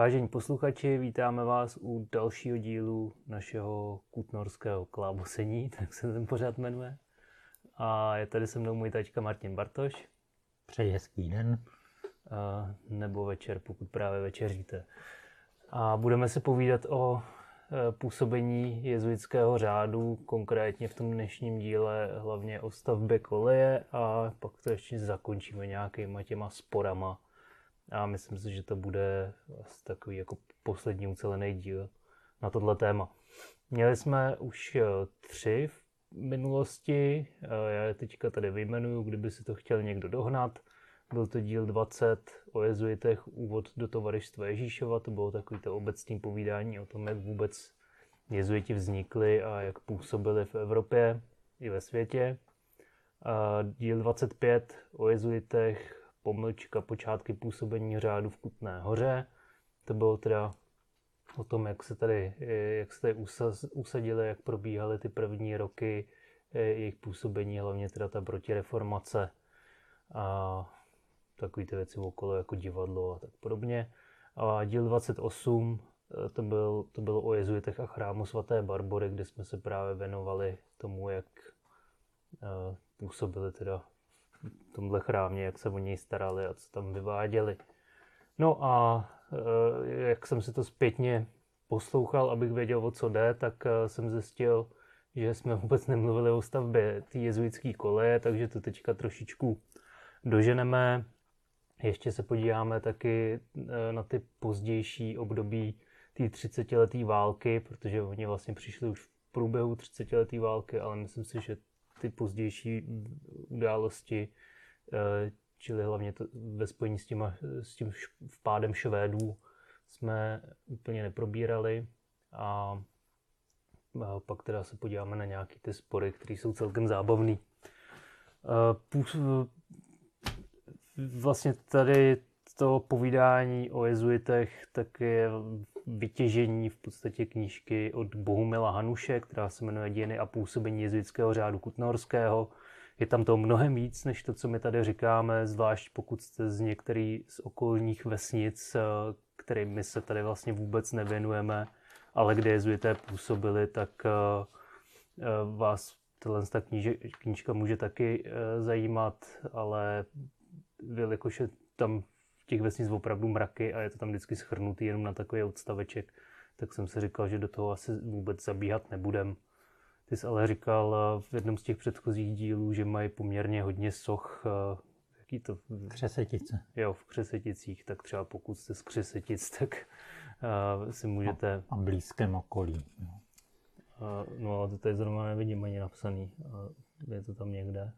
Vážení posluchači, vítáme vás u dalšího dílu našeho kutnorského klábosení, tak se ten pořád jmenuje. A je tady se mnou můj tačka Martin Bartoš. Přeji hezký den. A, nebo večer, pokud právě večeříte. A budeme se povídat o e, působení jezuitského řádu, konkrétně v tom dnešním díle hlavně o stavbě koleje a pak to ještě zakončíme nějakýma těma sporama a myslím si, že to bude asi takový jako poslední ucelený díl na tohle téma. Měli jsme už eh, tři v minulosti, eh, já je teďka tady vyjmenuju, kdyby si to chtěl někdo dohnat. Byl to díl 20 o jezuitech, úvod do tovarištva Ježíšova, to bylo takový to obecné povídání o tom, jak vůbec jezuiti vznikli a jak působili v Evropě i ve světě. A díl 25 o jezuitech, pomlčka počátky působení řádu v Kutné hoře. To bylo teda o tom, jak se tady, jak se tady usadili, jak probíhaly ty první roky eh, jejich působení, hlavně teda ta protireformace a takové ty věci okolo, jako divadlo a tak podobně. A díl 28, eh, to, byl, to bylo o jezuitech a chrámu svaté Barbory, kde jsme se právě věnovali tomu, jak eh, působili teda v tomhle chrámě, jak se o něj starali a co tam vyváděli. No a eh, jak jsem si to zpětně poslouchal, abych věděl, o co jde, tak eh, jsem zjistil, že jsme vůbec nemluvili o stavbě té jezuitské koleje, takže to teďka trošičku doženeme. Ještě se podíváme taky eh, na ty pozdější období té 30-leté války, protože oni vlastně přišli už v průběhu 30-leté války, ale myslím si, že ty pozdější události, eh, čili hlavně to ve spojení s, těma, s tím vpádem Švédů, jsme úplně neprobírali a pak teda se podíváme na nějaké ty spory, které jsou celkem zábavné. Eh, vlastně tady to povídání o jezuitech tak je vytěžení v podstatě knížky od Bohumila Hanuše, která se jmenuje Dějiny a působení jezuitského řádu kutnorského. Je tam to mnohem víc, než to, co my tady říkáme, zvlášť pokud jste z některých z okolních vesnic, eh, kterým se tady vlastně vůbec nevěnujeme, ale kde jezuité působili, tak eh, eh, vás tahle knížka může taky zajímat, ale jelikož je tam těch vesnic opravdu mraky a je to tam vždycky schrnutý jenom na takový odstaveček, tak jsem si říkal, že do toho asi vůbec zabíhat nebudem. Ty jsi ale říkal eh, v jednom z těch předchozích dílů, že mají poměrně hodně soch, eh, jaký to? Křesetice. Jo, v Křeseticích, tak třeba pokud jste z Křesetic, tak uh, si můžete... A blízkém okolí. No. Uh, no ale to tady zrovna nevidím ani napsaný. Uh, je to tam někde?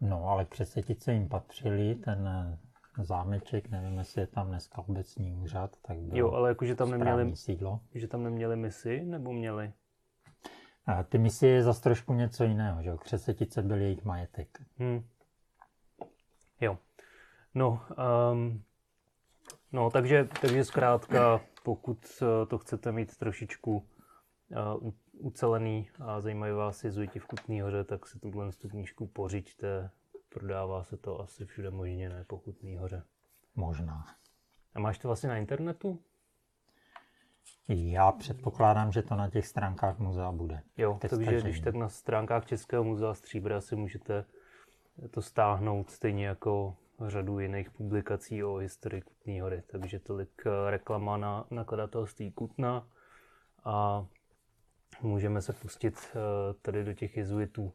No, ale Křesetice jim patřili, ten zámeček, nevím, jestli je tam dneska obecní úřad, tak byl Jo, ale jakože tam neměli, sídlo. že tam neměli misi, nebo měli? A ty misi je zase trošku něco jiného, že Křesetice byl jejich majetek. Hmm. Jo. No, um, no takže, takže zkrátka, pokud eh, to chcete mít trošičku uh, ucelený a zajímají vás jezuiti v Kutný hoře, tak si tuhle knížku pořiďte, Prodává se to asi všude možně, ne Pokutný hoře. Možná. A máš to vlastně na internetu? Já předpokládám, že to na těch stránkách muzea bude. Jo, takže stažení. když tak na stránkách Českého muzea Stříbra si můžete to stáhnout stejně jako řadu jiných publikací o historii Kutné hory. Takže tolik eh, reklama na nakladatelství Kutna a můžeme se pustit eh, tady do těch jezuitů.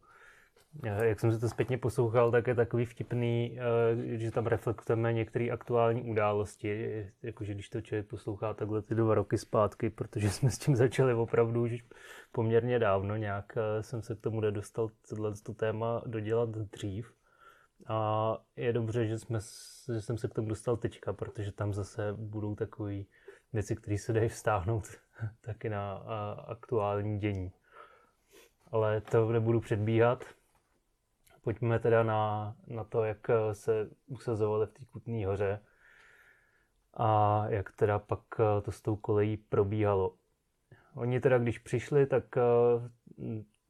Eh, jak jsem se to zpětně poslouchal, tak je takový vtipný, eh, že tam reflektujeme některé aktuální události, jakože když to člověk poslouchá takhle ty dva roky zpátky, protože jsme s tím začali opravdu už poměrně dávno, nějak eh, jsem se k tomu nedostal tohle to téma dodělat dřív. A je dobře, že, jsme, že jsem se k tomu dostal teďka, protože tam zase budou takové věci, které se dají vztáhnout taky na aktuální dění. Ale to nebudu předbíhat. Pojďme teda na, na to, jak eh, se usazovali v té Kutné hoře a jak teda pak eh, to s tou kolejí probíhalo. Oni teda, když přišli, tak eh,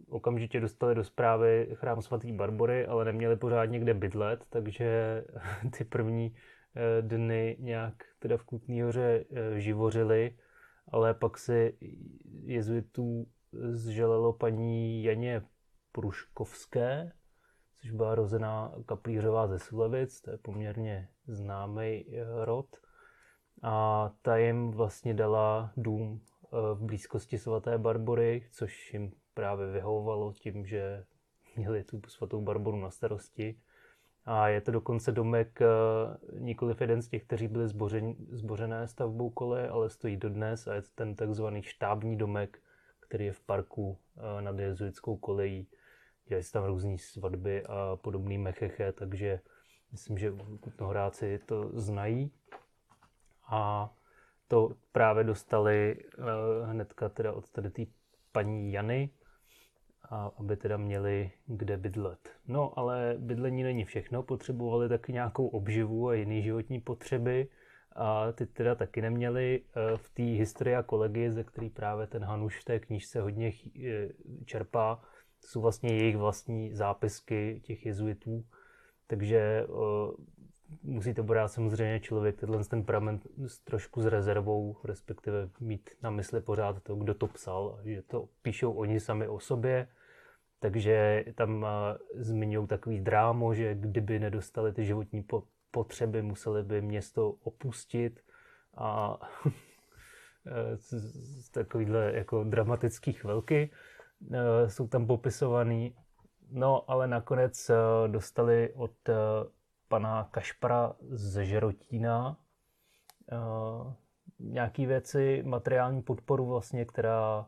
okamžitě dostali do zprávy chrám svatý Barbory, ale neměli pořád někde bydlet, takže ty první dny nějak teda v Kutný hoře živořili, ale pak se jezuitů zželelo paní Janě Pruškovské, což byla rozená kaplířová ze Sulevic, to je poměrně známý rod. A ta jim vlastně dala dům v blízkosti svaté Barbory, což jim právě vyhovovalo tím, že měli tu svatou Barboru na starosti. A je to dokonce domek eh, nikoli jeden z těch, kteří byli zbořen, zbořené stavbou kole, ale stojí dodnes a je to ten takzvaný štábní domek, který je v parku eh, nad jezuitskou kolejí. Dělají se tam různé svatby a podobný mecheche, takže myslím, že kutnohráci to znají. A to právě dostali uh, hnedka teda od tady té paní Jany, a aby teda měli kde bydlet. No, ale bydlení není všechno, potřebovali taky nějakou obživu a jiné životní potřeby a ty teda taky neměli. E, v té historii a kolegy, ze který právě ten Hanuš v té knížce hodně e, čerpá, jsou vlastně jejich vlastní zápisky těch jezuitů, takže musí to brát samozřejmě člověk tenhle ten pramen trošku s rezervou, respektive mít na mysli pořád to, kdo to psal, že to píšou oni sami o sobě, takže tam zmiňují takový drámo, že kdyby nedostali ty životní potřeby, museli by město opustit a z takovýhle jako dramatický chvilky jsou tam popisovaný. No, ale nakonec e, dostali od e, pana Kašpara ze Žerotína nějaký věci, materiální podporu vlastně, která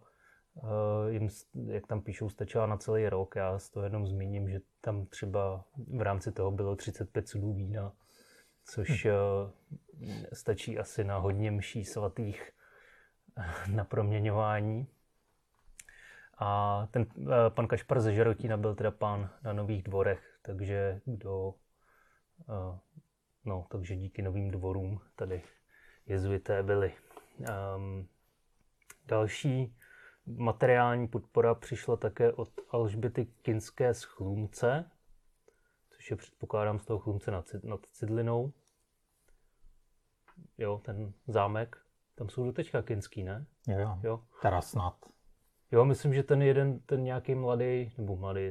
Eh, jim, jak tam píšou, stačila na celý rok. Já z toho jenom zmíním, že tam třeba v rámci toho bylo 35 sudů vína, což hm. Eh, stačí asi na hodně mší svatých eh, na proměňování. A ten pan Kašpar ze Žerotína byl teda pán na Nových dvorech, takže kdo, no, takže díky novým dvorům tady jezuité byli. Um, další Materiální podpora přišla také od Alžběty Kinské z Chlumce, což je předpokládám z toho Chlumce nad, nad Cidlinou. Jo, ten zámek. Tam jsou do teďka Kinský, ne? Jo, jo. jo. Teda snad. Jo, myslím, že ten jeden, ten nějaký mladý, nebo mladý,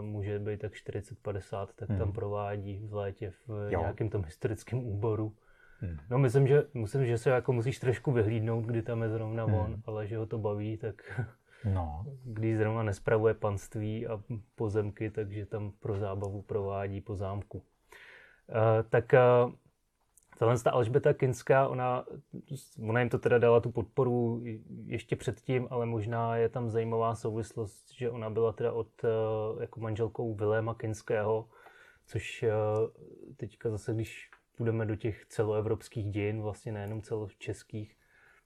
může být tak 40-50, tak hmm. tam provádí v létě v jo. nějakém tom historickém úboru. Hmm. No myslím, že, myslím, že se jako musíš trošku vyhlídnout, kdy tam je zrovna hmm. on, ale že ho to baví, tak no. když zrovna nespravuje panství a pozemky, takže tam pro zábavu provádí po zámku. Uh, tak uh, Tahle ta Alžbeta Kinská, ona, ona jim to teda dala tu podporu ještě předtím, ale možná je tam zajímavá souvislost, že ona byla teda od, uh, jako manželkou Viléma Kinského, což teďka zase, když půjdeme do těch celoevropských dějin, vlastně nejenom celočeských,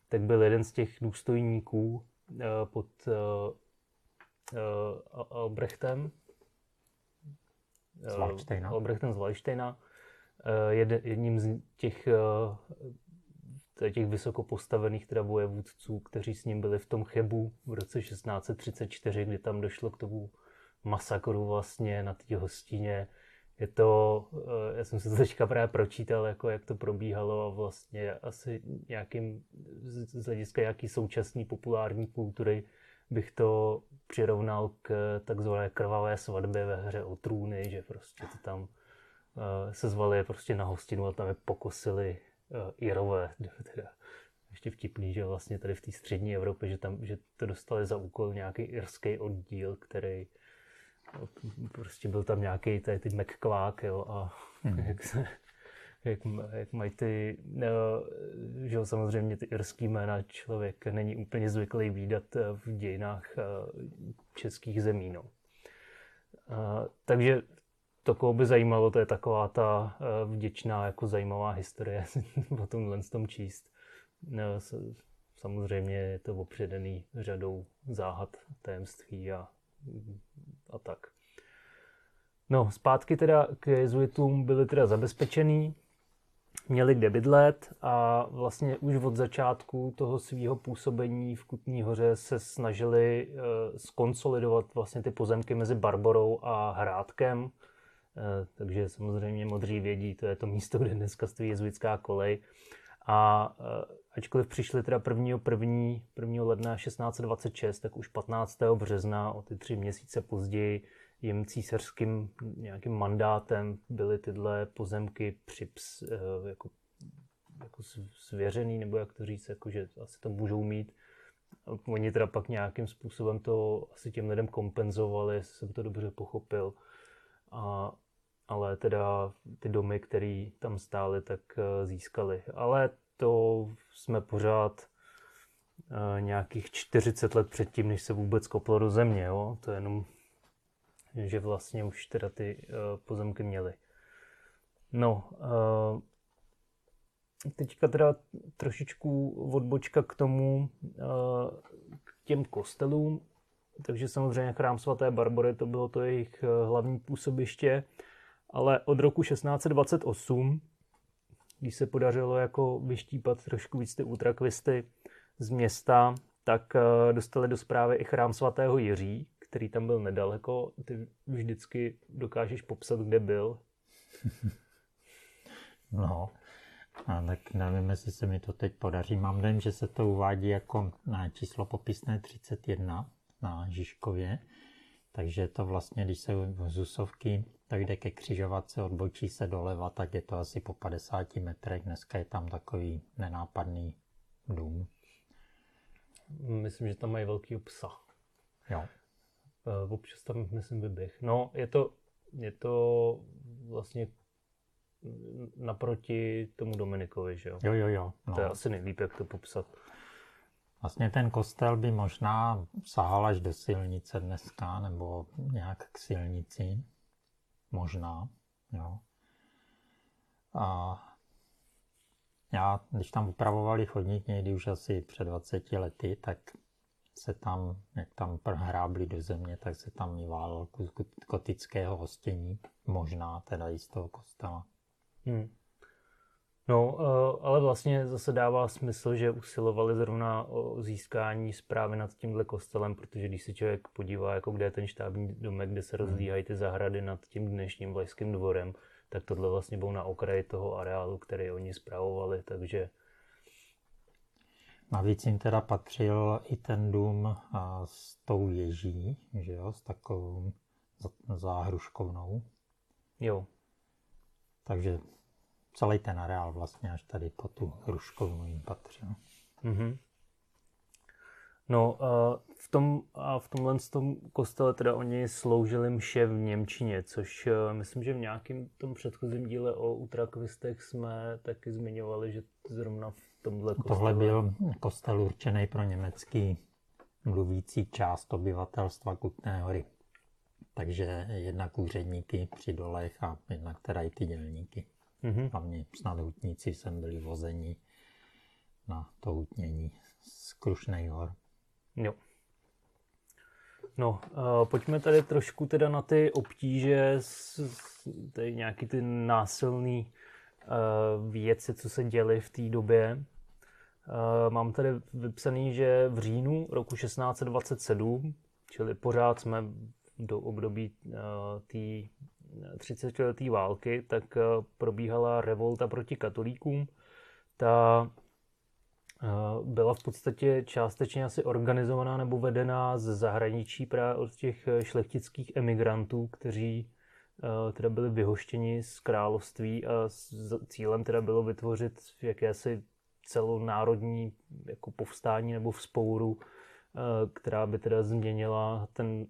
tak byl jeden z těch důstojníků uh, pod Albrechtem. Z. Albrechtem z Walštejna. Jed, jedním z těch, těch vysoko postavených teda vojevůdců, kteří s ním byli v tom Chebu v roce 1634, kdy tam došlo k tomu masakru vlastně na té hostině. Je to, eh, já jsem se to teďka právě pročítal, jako jak to probíhalo a vlastně asi nějakým, z hlediska nějaký současný populární kultury bych to přirovnal k takzvané krvavé svatbě ve hře o trůny, že prostě to tam uh, se zvali prostě na hostinu a tam je pokosili uh, Irové, teda ještě vtipný, že vlastně tady v té střední Evropě, že, tam, že to dostali za úkol nějaký irský oddíl, který prostě byl tam nějaký tady ty McQuack, jo, a hmm. jak, se, jak, jak mají ty, no, že jo, samozřejmě ty irský jména člověk není úplně zvyklý výdat eh, v dějinách eh, českých zemí, no. A, takže to, koho by zajímalo, to je taková ta vděčná, jako zajímavá historie o tomhle tom číst. No, samozřejmě je to opředený řadou záhad, tajemství a a tak. No, zpátky teda k jezuitům byli teda zabezpečený, měli kde bydlet a vlastně už od začátku toho svého působení v Kutní hoře se snažili uh, skonsolidovat vlastně ty pozemky mezi Barborou a Hrádkem. Takže samozřejmě modří vědí, to je to místo, kde dneska stojí jezuitská kolej. A ačkoliv přišli teda 1. 1. 1. ledna 1626, tak už 15. března, o ty tři měsíce později, jim císařským nějakým mandátem byly tyhle pozemky přips, jako jako svěřený, nebo jak to říct, jako že asi to můžou mít. Oni teda pak nějakým způsobem to asi těm lidem kompenzovali, jestli jsem to dobře pochopil. A, ale teda ty domy, které tam stály, tak eh, získali. Ale to jsme pořád uh, nějakých 40 let předtím, než se vůbec koplo do země. Jo? To je jenom, že vlastně už teda ty uh, pozemky měli. No, teďka teda trošičku odbočka k tomu, eh, k těm kostelům. Takže samozřejmě chrám svaté Barbory to bylo to jejich eh, hlavní působiště, ale od roku 1628, když se podařilo jako vyštípat trošku víc ty ultrakvisty z města, tak eh, dostali do zprávy i chrám svatého Jiří, který tam byl nedaleko. Ty vždycky dokážeš popsat, kde byl. No, a tak nevím, jestli se mi to teď podaří. Mám dojem, že se to uvádí jako na číslo popisné 31 na Žižkově. Takže to vlastně, když se v Zusovky, tak jde ke křižovatce, odbočí se doleva, tak je to asi po 50 metrech. Dneska je tam takový nenápadný dům. Myslím, že tam mají velký psa. Jo. E, občas tam, myslím, vyběh. No, je to, je to vlastně naproti tomu Dominikovi, že jo? Jo, jo, jo. No. To je asi nejlíp, jak to popsat. Vlastně ten kostel by možná sahal až do silnice dneska, nebo nějak k silnici. Možná, jo. A já, když tam upravovali chodník někdy už asi před 20 lety, tak se tam, jak tam hrábli do země, tak se tam mýval kus gotického hostění, možná teda i z toho kostela. Hmm. No, eh, ale vlastně zase dává smysl, že usilovali zrovna o získání zprávy nad tímhle kostelem, protože když se člověk podívá, jako kde je ten štábní domek, kde se hmm. rozvíhají ty zahrady nad tím dnešním vlajským dvorem, tak tohle vlastně bylo na okraji toho areálu, který oni zprávovali, takže... Navíc jim teda patřil i ten dům s tou ježí, že jo, s takovou záhruškovnou. Jo. Takže celý ten areál vlastně až tady po tu Hruškovnu jim patřil. Mm-hmm. No, v, tom, a v tomhle tom kostele teda oni sloužili mše v Němčině, což e, myslím, že v nějakém tom předchozím díle o utrakvistech jsme taky zmiňovali, že zrovna v tomhle kostele... Tohle byl kostel určený pro německý mluvící část obyvatelstva Kutné hory. Takže jednak úředníky při dolech a jednak teda i ty dělníky. Mm-hmm. Hlavně snad hutníci sem byli vozeni na to hutnění z Krušnej hor. Jo. No, uh, pojďme tady trošku teda na ty obtíže, s, tady nějaký ty násilný uh, věci, co se děly v té době. Uh, mám tady vypsaný, že v říjnu roku 1627, čili pořád jsme do období uh, té 30 války, tak eh, probíhala revolta proti katolíkům. Ta eh, byla v podstatě částečně asi organizovaná nebo vedená z zahraničí právě od těch eh, šlechtických emigrantů, kteří teda byli vyhoštěni z království a cílem teda bylo vytvořit jakési celonárodní jako povstání nebo vzpouru, která by teda změnila ten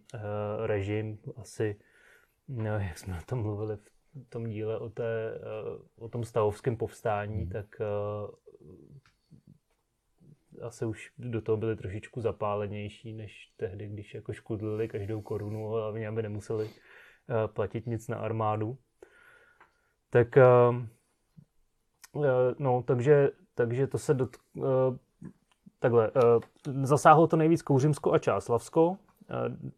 režim asi No, jak jsme o tom mluvili v tom díle o, té, eh, o tom stavovském povstání, hmm. tak uh, asi už do toho byli trošičku zapálenější, než tehdy, když jako škudlili každou korunu, hlavně aby nemuseli uh, platit nic na armádu. Tak no, takže, takže to se dot, takhle, zasáhlo to nejvíc Kouřimsko a Čáslavsko,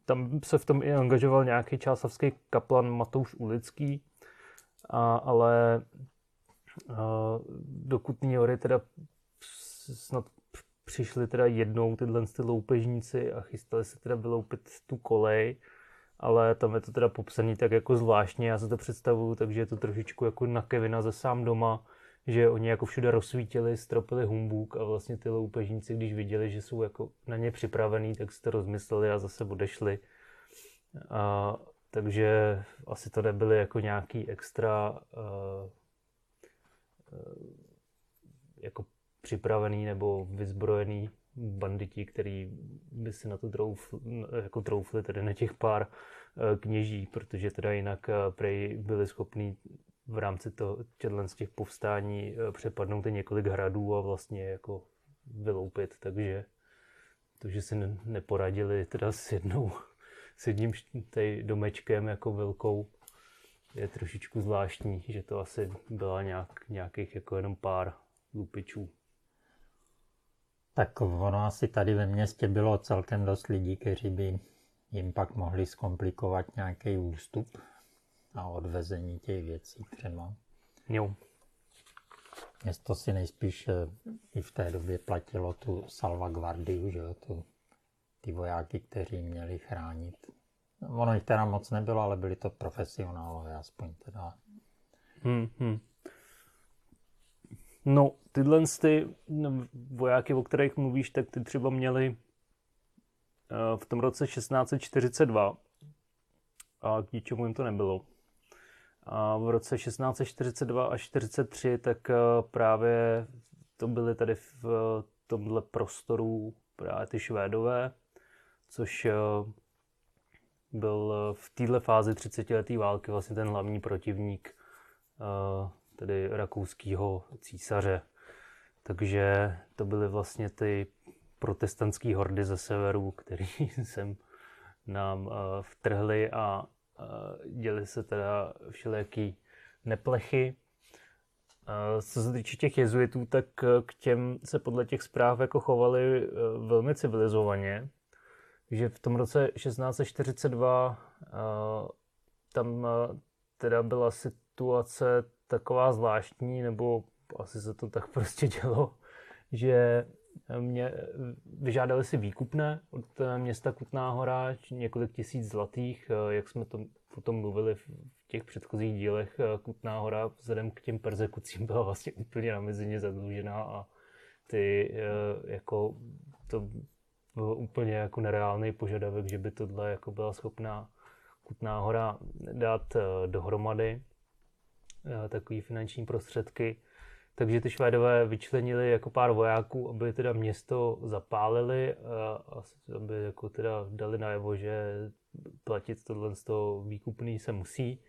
tam se v tom i angažoval nějaký čásavský kaplan Matouš Ulický, a, ale a, do Kutní hory teda snad přišli teda jednou tyhle ty loupežníci a chystali se teda vyloupit tu kolej. Ale tam je to teda popsaný tak jako zvláštně, já se to představuju, takže je to trošičku jako na Kevina ze sám doma, že oni jako všude rozsvítili, stropili humbuk a vlastně ty loupežníci, když viděli, že jsou jako na ně připravený, tak si to rozmysleli a zase odešli. A, takže asi to nebyly jako nějaký extra uh, jako připravený nebo vyzbrojený banditi, který by si na to troufli, jako troufli tedy na těch pár uh, kněží, protože teda jinak prej byli schopní v rámci to, z těch povstání uh, přepadnout i několik hradů a vlastně jako vyloupit, takže to, že si neporadili teda s jednou s jedním tady domečkem jako velkou je trošičku zvláštní, že to asi byla nějak, nějakých jako jenom pár lupičů. Tak ono asi tady ve městě bylo celkem dost lidí, kteří by jim pak mohli zkomplikovat nějaký ústup a odvezení těch věcí třeba. Jo. Město si nejspíš eh, i v té době platilo tu salvaguardiu, že jo, tu, ty vojáky, kteří měli chránit Ono jich teda moc nebylo, ale byli to profesionálové, aspoň teda. Hmm, hmm. No, tyhle ty vojáky, o kterých mluvíš, tak ty třeba měli eh, v tom roce 1642 a k ničemu jim to nebylo. A v roce 1642 až 43 tak eh, právě to byly tady v tomhle prostoru právě ty Švédové, což eh, byl eh, v této fázi 30 leté války vlastně ten hlavní protivník eh, tedy rakouského císaře. Takže to byly vlastně ty protestantské hordy ze severu, který sem nám eh, vtrhli a děli se teda všelijaký neplechy. Co se týče těch jezuitů, tak k těm se podle těch zpráv jako chovali velmi civilizovaně že v tom roce 1642 uh, tam teda byla situace taková zvláštní, nebo asi se to tak prostě dělo, že mě vyžádali si výkupné od města Kutná hora, několik tisíc zlatých, jak jsme to potom mluvili v těch předchozích dílech. Kutná hora vzhledem k těm persekucím byla vlastně úplně na mezině zadlužená a ty jako to byl úplně jako nereálný požadavek, že by tohle jako byla schopná Kutná hora dát eh, dohromady eh, takové finanční prostředky. Takže ty Švédové vyčlenili jako pár vojáků, aby teda město zapálili a aby jako teda dali najevo, že platit tohle z toho výkupný se musí.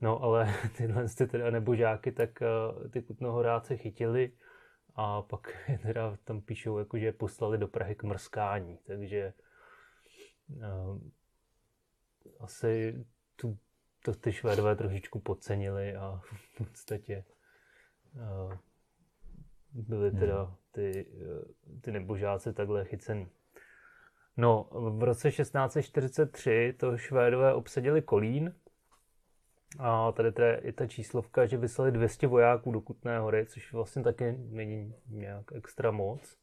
No ale tyhle ty teda nebožáky, tak ty kutnohoráce chytili a pak teda tam píšou, jako, že poslali do Prahy k mrskání, takže uh, asi tu, to ty Švédové trošičku podcenili a v podstatě byli hmm. teda ty, uh, ty nebožáci takhle chycený. No, v roce 1643 to Švédové obsadili Kolín, a tady teda je ta číslovka, že vyslali 200 vojáků do Kutné hory, což vlastně taky není nějak extra moc.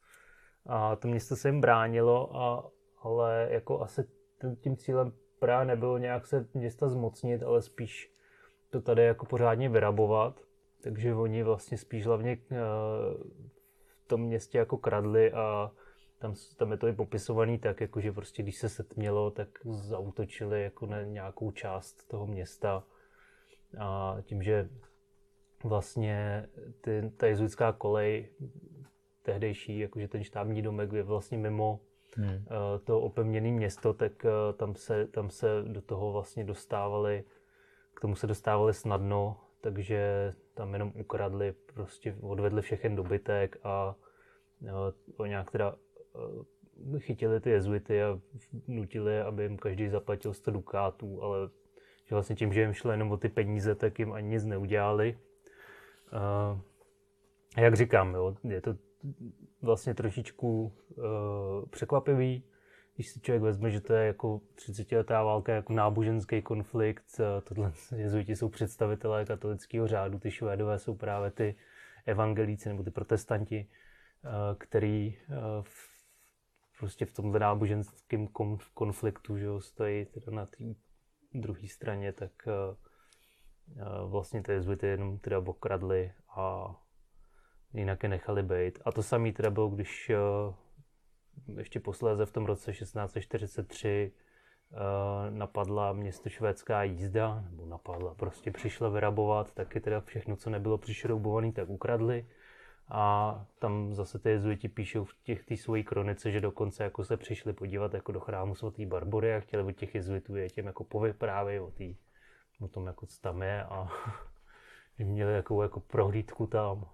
A to město se jim bránilo, a, ale jako asi tím cílem právě nebylo nějak se města zmocnit, ale spíš to tady jako pořádně vyrabovat. Takže oni vlastně spíš hlavně uh, v tom městě jako kradli a tam, tam je to i popisovaný tak, jako že prostě když se setmělo, tak zautočili jako na nějakou část toho města a tím, že vlastně ty, ta jezuitská kolej tehdejší, jakože ten štábní domek je vlastně mimo hmm. uh, to opevněné město, tak uh, tam, se, tam se do toho vlastně dostávali, k tomu se dostávali snadno, takže tam jenom ukradli, prostě odvedli všechen dobytek a uh, nějak teda uh, chytili ty jezuity a nutili, aby jim každý zaplatil 100 dukátů, ale že vlastně tím, že jim šlo jenom o ty peníze, tak jim ani nic neudělali. Uh, jak říkám, jo, je to vlastně trošičku uh, překvapivý, když si člověk vezme, že to je jako 30 letá válka, jako náboženský konflikt, uh, tohle jezuiti jsou představitelé katolického řádu, ty švédové jsou právě ty evangelíci nebo ty protestanti, uh, který uh, v, prostě v tomhle náboženském konfliktu že jo, stojí teda na té druhé straně, tak vlastně ty jezuity jenom teda okradli a jinak je nechali být. A to samé teda bylo, když ještě posléze v tom roce 1643 napadla město švédská jízda, nebo napadla, prostě přišla vyrabovat, taky teda všechno, co nebylo přišroubované, tak ukradli. A tam zase ty jezuiti píšou v těch té svojí kronice, že dokonce jako se přišli podívat jako do chrámu svatý Barbory a chtěli od těch jezuitů je těm jako povyprávět o, tý, o tom, jako co tam je a měli jako, jako prohlídku tam.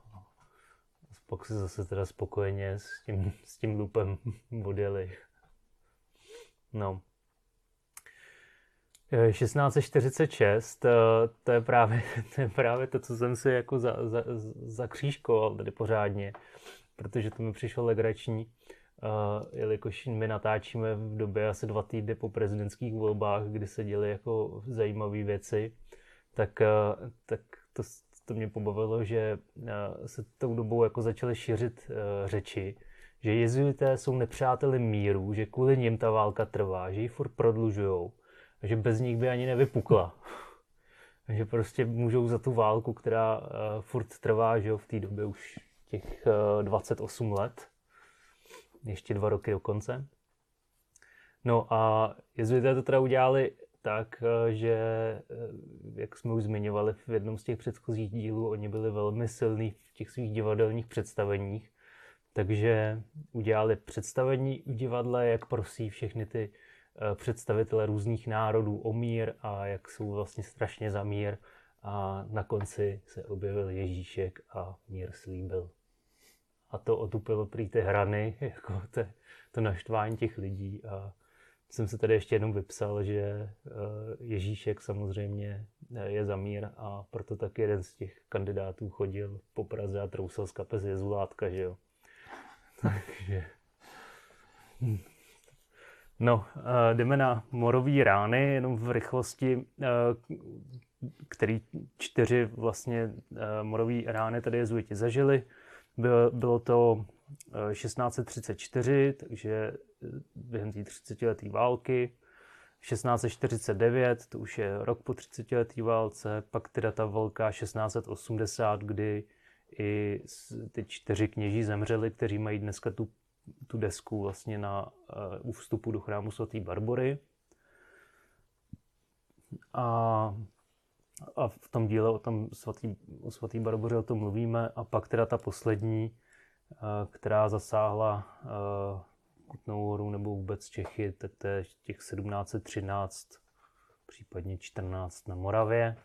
Pak se zase teda spokojeně s tím, s tím lupem odjeli. No. 1646, eh, to je právě to, je právě to co jsem si jako za, za, zakřížkoval tady pořádně, protože to mi přišlo legrační, uh, jelikož my natáčíme v době asi dva týdny po prezidentských volbách, kdy se děly jako zajímavé věci, tak, tak to, to mě pobavilo, že uh, se tou dobou jako začaly šířit uh, řeči, že jezuité jsou nepřáteli míru, že kvůli nim ta válka trvá, že ji furt prodlužujou že bez nich by ani nevypukla. že prostě můžou za tu válku, která uh, furt trvá, že jo, v té době už těch uh, eh, 28 let, ještě dva roky do konce. No a jezuité to teda udělali tak, eh, že, jak jsme už zmiňovali v jednom z těch předchozích dílů, oni byli velmi silní v těch svých divadelních představeních, takže udělali představení v divadle, jak prosí všechny ty Eh, představitele různých národů o mír a jak jsou vlastně strašně za mír. A na konci se objevil Ježíšek a mír slíbil. A to otupilo prý ty hrany, jako te, to naštvání těch lidí. A jsem se tady ještě jenom vypsal, že eh, Ježíšek samozřejmě eh, je za mír a proto tak jeden z těch kandidátů chodil po Praze a trousal z kapes jezulátka, že jo. Takže... Hm. No, uh, jdeme na morový rány, jenom v rychlosti, který čtyři vlastně morový rány tady jezuiti zažili. Bylo to 1634, takže během té 30 leté války. 1649, to už je rok po 30 leté válce, pak teda ta velká 1680, kdy i ty čtyři kněží zemřeli, kteří mají dneska tu tu desku vlastně na, uh, u vstupu do chrámu svatý Barbory. A, a v tom díle o tom svatý, o svatý Barboře o tom mluvíme. A pak teda ta poslední, která zasáhla Kutnou horu nebo vůbec Čechy, tak to je těch 1713, případně 14 na Moravě.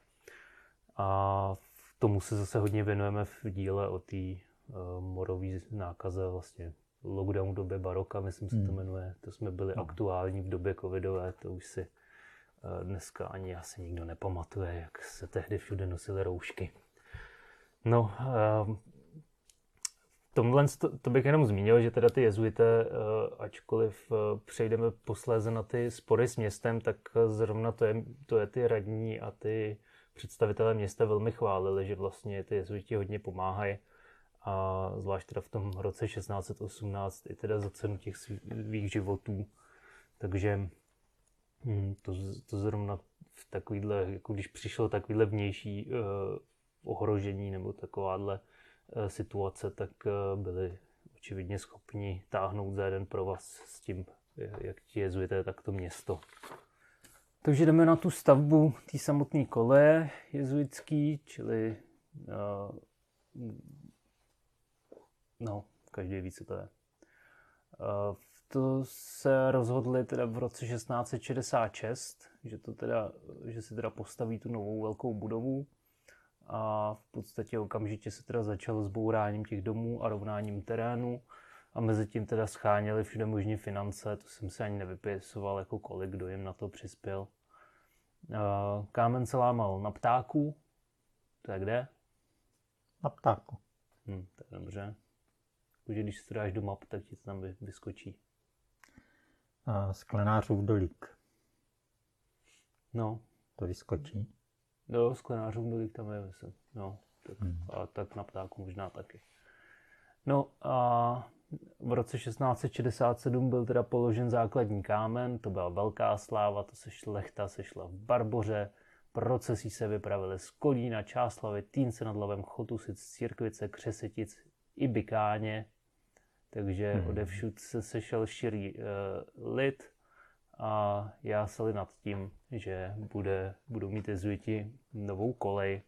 A tomu se zase hodně věnujeme v díle o té uh, morové nákaze vlastně lockdown době baroka, myslím se to hmm. jmenuje. To jsme byli no. aktuální v době covidové, to už si eh, dneska ani asi nikdo nepamatuje, jak se tehdy všude nosily roušky. No, eh, tomhle to, to bych jenom zmínil, že teda ty jezuité, eh, ačkoliv přejdeme posléze na ty spory s městem, tak zrovna to je, to je ty radní a ty představitelé města velmi chválili, že vlastně ty jezuiti hodně pomáhají a zvlášť teda v tom roce 1618 i teda za cenu těch svých životů. Takže hm, to, to zrovna v takovýhle, jako když přišlo takovýhle vnější uh, ohrožení nebo takováhle situace, tak uh, byli očividně schopni táhnout za jeden provaz s tím, jak ti jezujete, tak to město. Takže jdeme na tu stavbu té samotné koleje jezuitský, čili No, každý ví, co to je. To se rozhodli teda v roce 1666, že, to teda, že si teda postaví tu novou velkou budovu a v podstatě okamžitě se teda začalo s bouráním těch domů a rovnáním terénu a mezi tím teda scháněli všude možné finance, to jsem si ani nevypisoval, jako kolik, kdo jim na to přispěl. Kámen se lámal na ptáku, to je kde? Na ptáku. Hm, to je dobře. Takže když to dáš do map, tak ti to tam vyskočí. A sklenářův dolík. No. To vyskočí. No, sklenářův dolík tam je, myslím. No, tak, hmm. a tak na ptáku možná taky. No a v roce 1667 byl teda položen základní kámen, to byla velká sláva, to se šlechta sešla v Barboře, procesí se vypravily z Kolína, Čáslavy, Týnce nad Labem, Chotusic, Církvice, Křesetic i Bikáně, takže hmm. odevšud se sešel širý uh, lid a jásali nad tím, že bude, budou mít jezuiti novou kolej.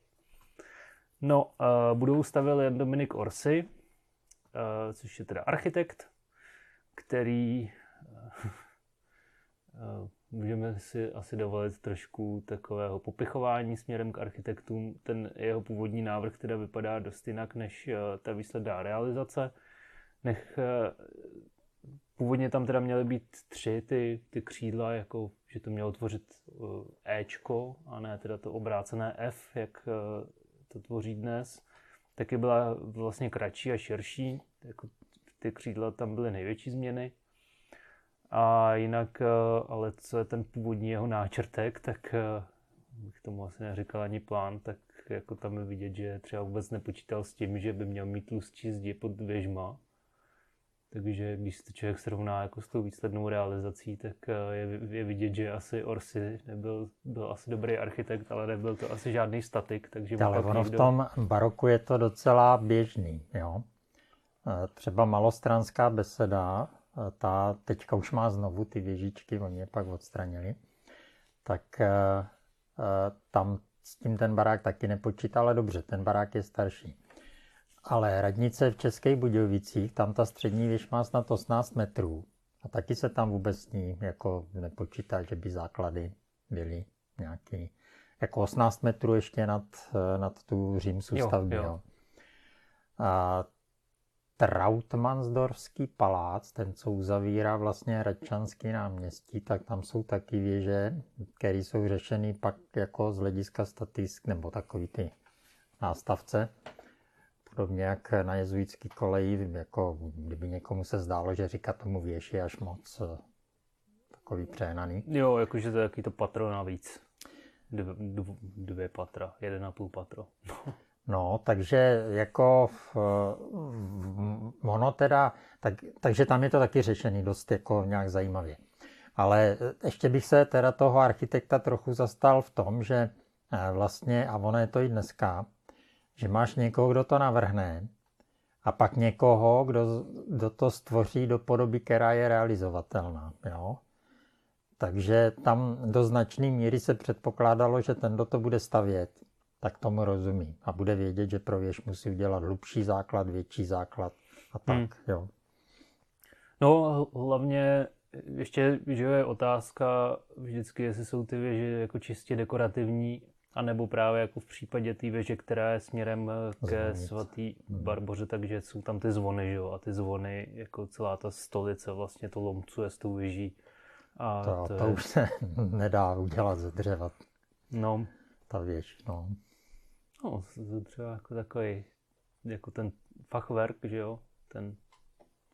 No, uh, budou stavil jen Dominik Orsi, uh, což je teda architekt, který uh, můžeme si asi dovolit trošku takového popichování směrem k architektům. Ten jeho původní návrh teda vypadá dost jinak než ta výsledná realizace. Nech, původně tam teda měly být tři ty, ty křídla, jako že to mělo tvořit uh, Ečko a ne teda to obrácené F, jak uh, to tvoří dnes. Taky byla vlastně kratší a širší, jako ty křídla tam byly největší změny. A jinak, eh, ale co je ten původní jeho náčrtek, tak eh, bych tomu asi neříkal ani plán, tak jako tam je vidět, že třeba vůbec nepočítal s tím, že by měl mít tlustší zdi pod věžma. Takže když se člověk srovná jako s tou výslednou realizací, tak eh, je, je vidět, že asi Orsi nebyl, byl asi dobrý architekt, ale nebyl to asi žádný statik. Takže ale ono někdo... v tom baroku je to docela běžný. Jo? Třeba malostranská beseda, ta teďka už má znovu ty věžičky, oni je pak odstranili, tak eh, eh, tam s tím ten barák taky nepočítá, ale dobře, ten barák je starší. Ale radnice v Českých Budějovicích, tam ta střední věž má snad 18 metrů a taky se tam vůbec s ní jako nepočítá, že by základy byly nějaký, jako 18 metrů ještě nad, nad tu římsou stavbu. Jo. Jo. A Trautmannsdorfský palác, ten, co uzavírá vlastně Radčanský náměstí, tak tam jsou taky věže, které jsou řešeny pak jako z hlediska statisk, nebo takový ty nástavce. Podobně jak na jezuitský koleji, jako kdyby někomu se zdálo, že říká tomu věž je až moc eh, takový přehnaný. Jo, jakože to je takový to patro navíc. Dvě, dvě patra, jeden a půl patro. No, takže jako ono teda, tak, takže tam je to taky řešený dost jako nějak zajímavě. Ale ještě bych se teda toho architekta trochu zastal v tom, že eh, vlastně, a ono je to i dneska, že máš někoho, kdo to navrhne a pak někoho, kdo, kdo to stvoří do podoby, která je realizovatelná. Jo? Takže tam do značné míry se předpokládalo, že ten, kdo to bude stavět, tak tomu rozumí a bude vědět, že pro věž musí udělat hlubší základ, větší základ a tak, hmm. jo. No hlavně ještě, že je otázka vždycky, jestli jsou ty věže jako čistě dekorativní, anebo právě jako v případě té věže, která je směrem ke Zvonic. svatý hmm. Barboře, takže jsou tam ty zvony, že jo, a ty zvony, jako celá ta stolice vlastně to lomcuje s tou věží. A to, to, to je... už se nedá udělat ze dřeva. No. Ta věž, no. No, třeba jako takový, jako ten fachwerk, že jo, ten,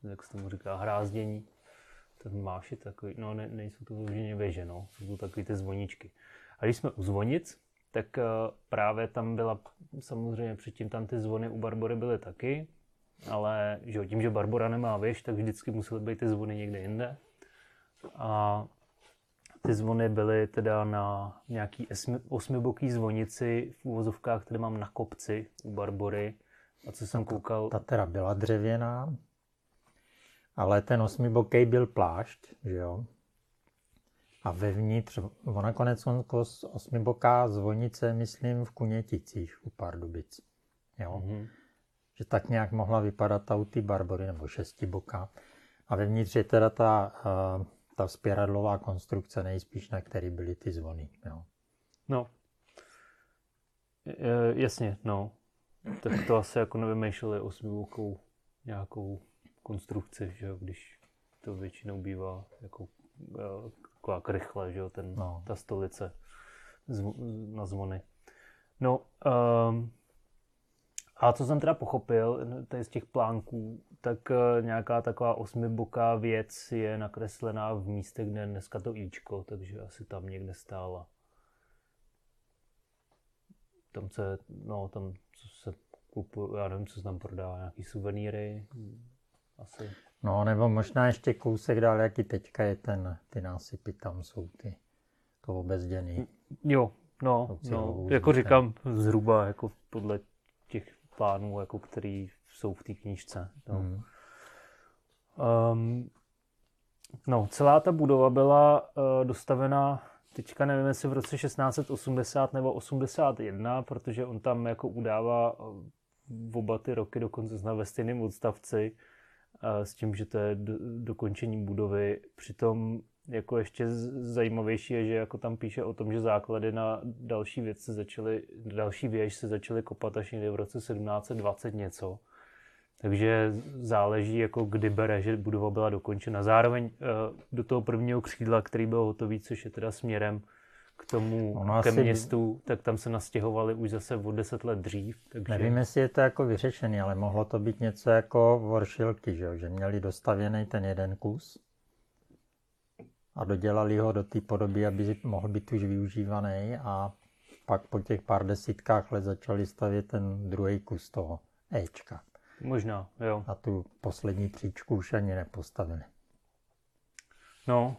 jak se tomu říká, hrázdění, ten máš je takový, no ne, nejsou to vyloženě věže, no, jsou to takový ty zvoničky. A když jsme u zvonic, tak uh, právě tam byla, samozřejmě předtím tam ty zvony u Barbory byly taky, ale že tím, že Barbora nemá věž, tak vždycky musely být ty zvony někde jinde. A ty zvony byly teda na nějaký osmiboký zvonici v úvozovkách, které mám na kopci u Barbory. A co jsem koukal... Ta teda byla dřevěná, ale ten osmiboký byl plášť, že jo? A vevnitř, ona konec osmiboká zvonice, myslím, v Kuněticích u Pardubic. Jo? Mm-hmm. Že tak nějak mohla vypadat ta u ty Barbory, nebo šestiboká. A vevnitř je teda ta uh, ta spěradlová konstrukce nejspíš, na který byly ty zvony. Jo. No, jasně, no. Tak to asi jako nevymýšleli osmivokou nějakou konstrukci, že jo, když to většinou bývá jako e, taková krychle, že jo, ten, no. ta stolice zv, na zvony. No, um, a co jsem teda pochopil tady z těch plánků, tak eh, nějaká taková osmiboká věc je nakreslená v místě, kde je dneska to Ičko, takže asi tam někde stála. Tam se, no tam co se kupuje, já nevím, co se tam prodává, nějaký suvenýry, asi. No, nebo možná ještě kousek dál, jaký teďka je ten, ty násypy tam jsou ty, to obezděný. Jo, no, no jako říkám zhruba jako podle těch plánů, jako který jsou v té knížce. No. Hmm. Um, no, celá ta budova byla uh, dostavena teďka nevím, jestli v roce 1680 nebo 81, protože on tam jako udává v oba ty roky dokonce zna ve stejném odstavci s tím, že to je do, dokončení budovy. Přitom jako ještě zajímavější je, že jako tam píše o tom, že základy na další věc se začaly, další věž se začaly kopat až někdy v roce 1720 něco. Takže záleží, jako kdy bere, že budova byla dokončena. Zároveň eh, do toho prvního křídla, který byl hotový, což je teda směrem k tomu ono ke městu, by... tak tam se nastěhovali už zase o deset let dřív. Takže... Nevím, jestli je to jako vyřešený, ale mohlo to být něco jako voršilky, že, že měli dostavěný ten jeden kus a dodělali ho do té podoby, aby mohl být už využívaný a pak po těch pár desítkách let začali stavět ten druhý kus toho Ečka. Možná, jo. A tu poslední příčku už ani nepostavili. No,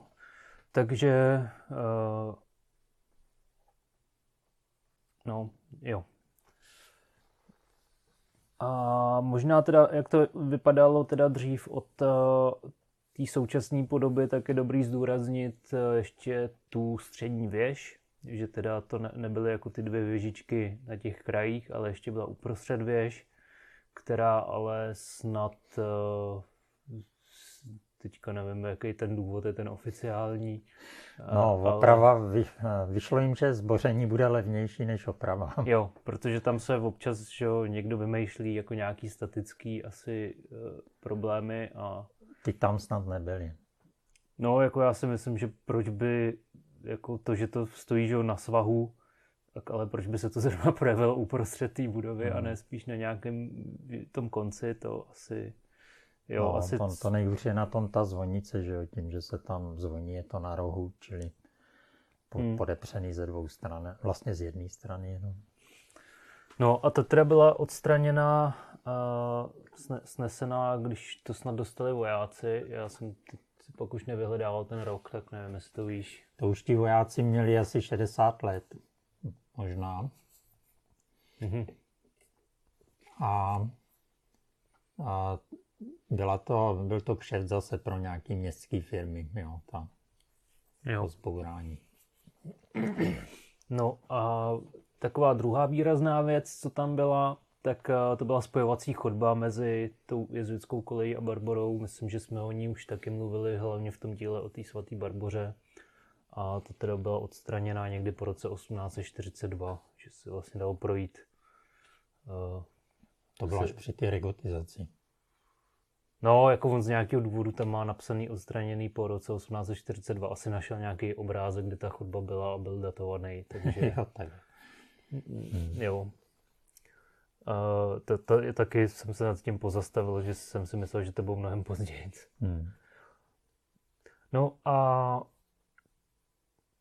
takže uh, no, jo. A možná teda, jak to vypadalo teda dřív od uh, té současné podoby, tak je dobrý zdůraznit uh, ještě tu střední věž, že teda to ne, nebyly jako ty dvě věžičky na těch krajích, ale ještě byla uprostřed věž která ale snad eh, teďka nevím, jaký ten důvod je ten oficiální. No, oprava, ale... vy, vyšlo jim, že zboření bude levnější než oprava. Jo, protože tam se občas že někdo vymýšlí jako nějaký statický asi uh, problémy a... Ty tam snad nebyly. No, jako já si myslím, že proč by jako to, že to stojí že na svahu, tak ale proč by se to zrovna projevilo uprostřed té budovy hmm. a ne spíš na nějakém tom konci, to asi... Jo, no, asi... To, to nejhůř je na tom ta zvonice, že jo, tím, že se tam zvoní, je to na rohu, čili po, hmm. podepřený ze dvou stran, vlastně z jedné strany jenom. No a ta teda byla odstraněna, uh, snesená, když to snad dostali vojáci. Já jsem pak už nevyhledával ten rok, tak nevím, jestli to víš. To už ti vojáci měli asi 60 let možná. Mm-hmm. A, a byla to, byl to kšeft zase pro nějaký městské firmy, jo, ta, jo. zbourání. No a taková druhá výrazná věc, co tam byla, tak to byla spojovací chodba mezi tou jezuitskou kolejí a Barborou. Myslím, že jsme o ní už taky mluvili, hlavně v tom díle o té svaté Barboře a to teda byla odstraněná někdy po roce 1842, že se vlastně dalo projít. Uh, to bylo až při té regotizaci. No, jako on z nějakého důvodu tam má napsaný odstraněný po roce 1842. Asi našel nějaký obrázek, kde ta chodba byla a byl datovaný, takže... jo, tak. Hmm. Jo. Uh, to, to, taky jsem se nad tím pozastavil, že jsem si myslel, že to bylo mnohem později. Hmm. No a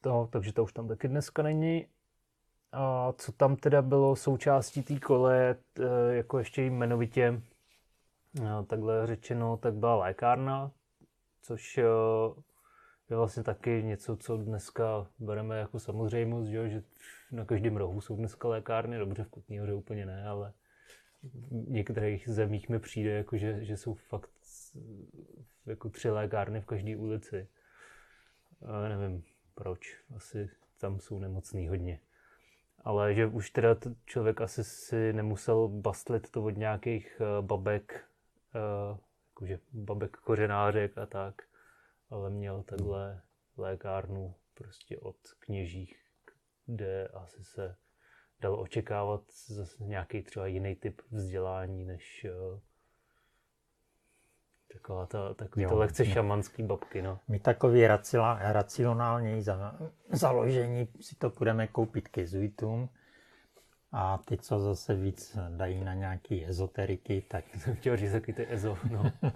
to, takže to už tam taky dneska není. A co tam teda bylo součástí té kole, jako ještě jmenovitě takhle řečeno, tak byla lékárna, což e, je vlastně taky něco, co dneska bereme jako samozřejmost, že, na každém rohu jsou dneska lékárny, dobře v Kutní hoře úplně ne, ale v některých zemích mi přijde, jako že, že jsou fakt jako tři lékárny v každé ulici. A nevím, proč. Asi tam jsou nemocný hodně. Ale že už teda člověk asi si nemusel bastlit to od nějakých uh, babek, jakože babek kořenářek a tak, ale měl takhle lékárnu prostě od kněžích, kde asi se dal očekávat zase nějaký třeba jiný typ vzdělání, než uh, Taková ta, takový jo, to lehce no. šamanský babky, no. My takový racila, racionální za, založení si to budeme koupit k jezuitům. A ty, co zase víc dají na nějaký ezoteriky, tak... Jsem chtěl říct taky ty ezo, no.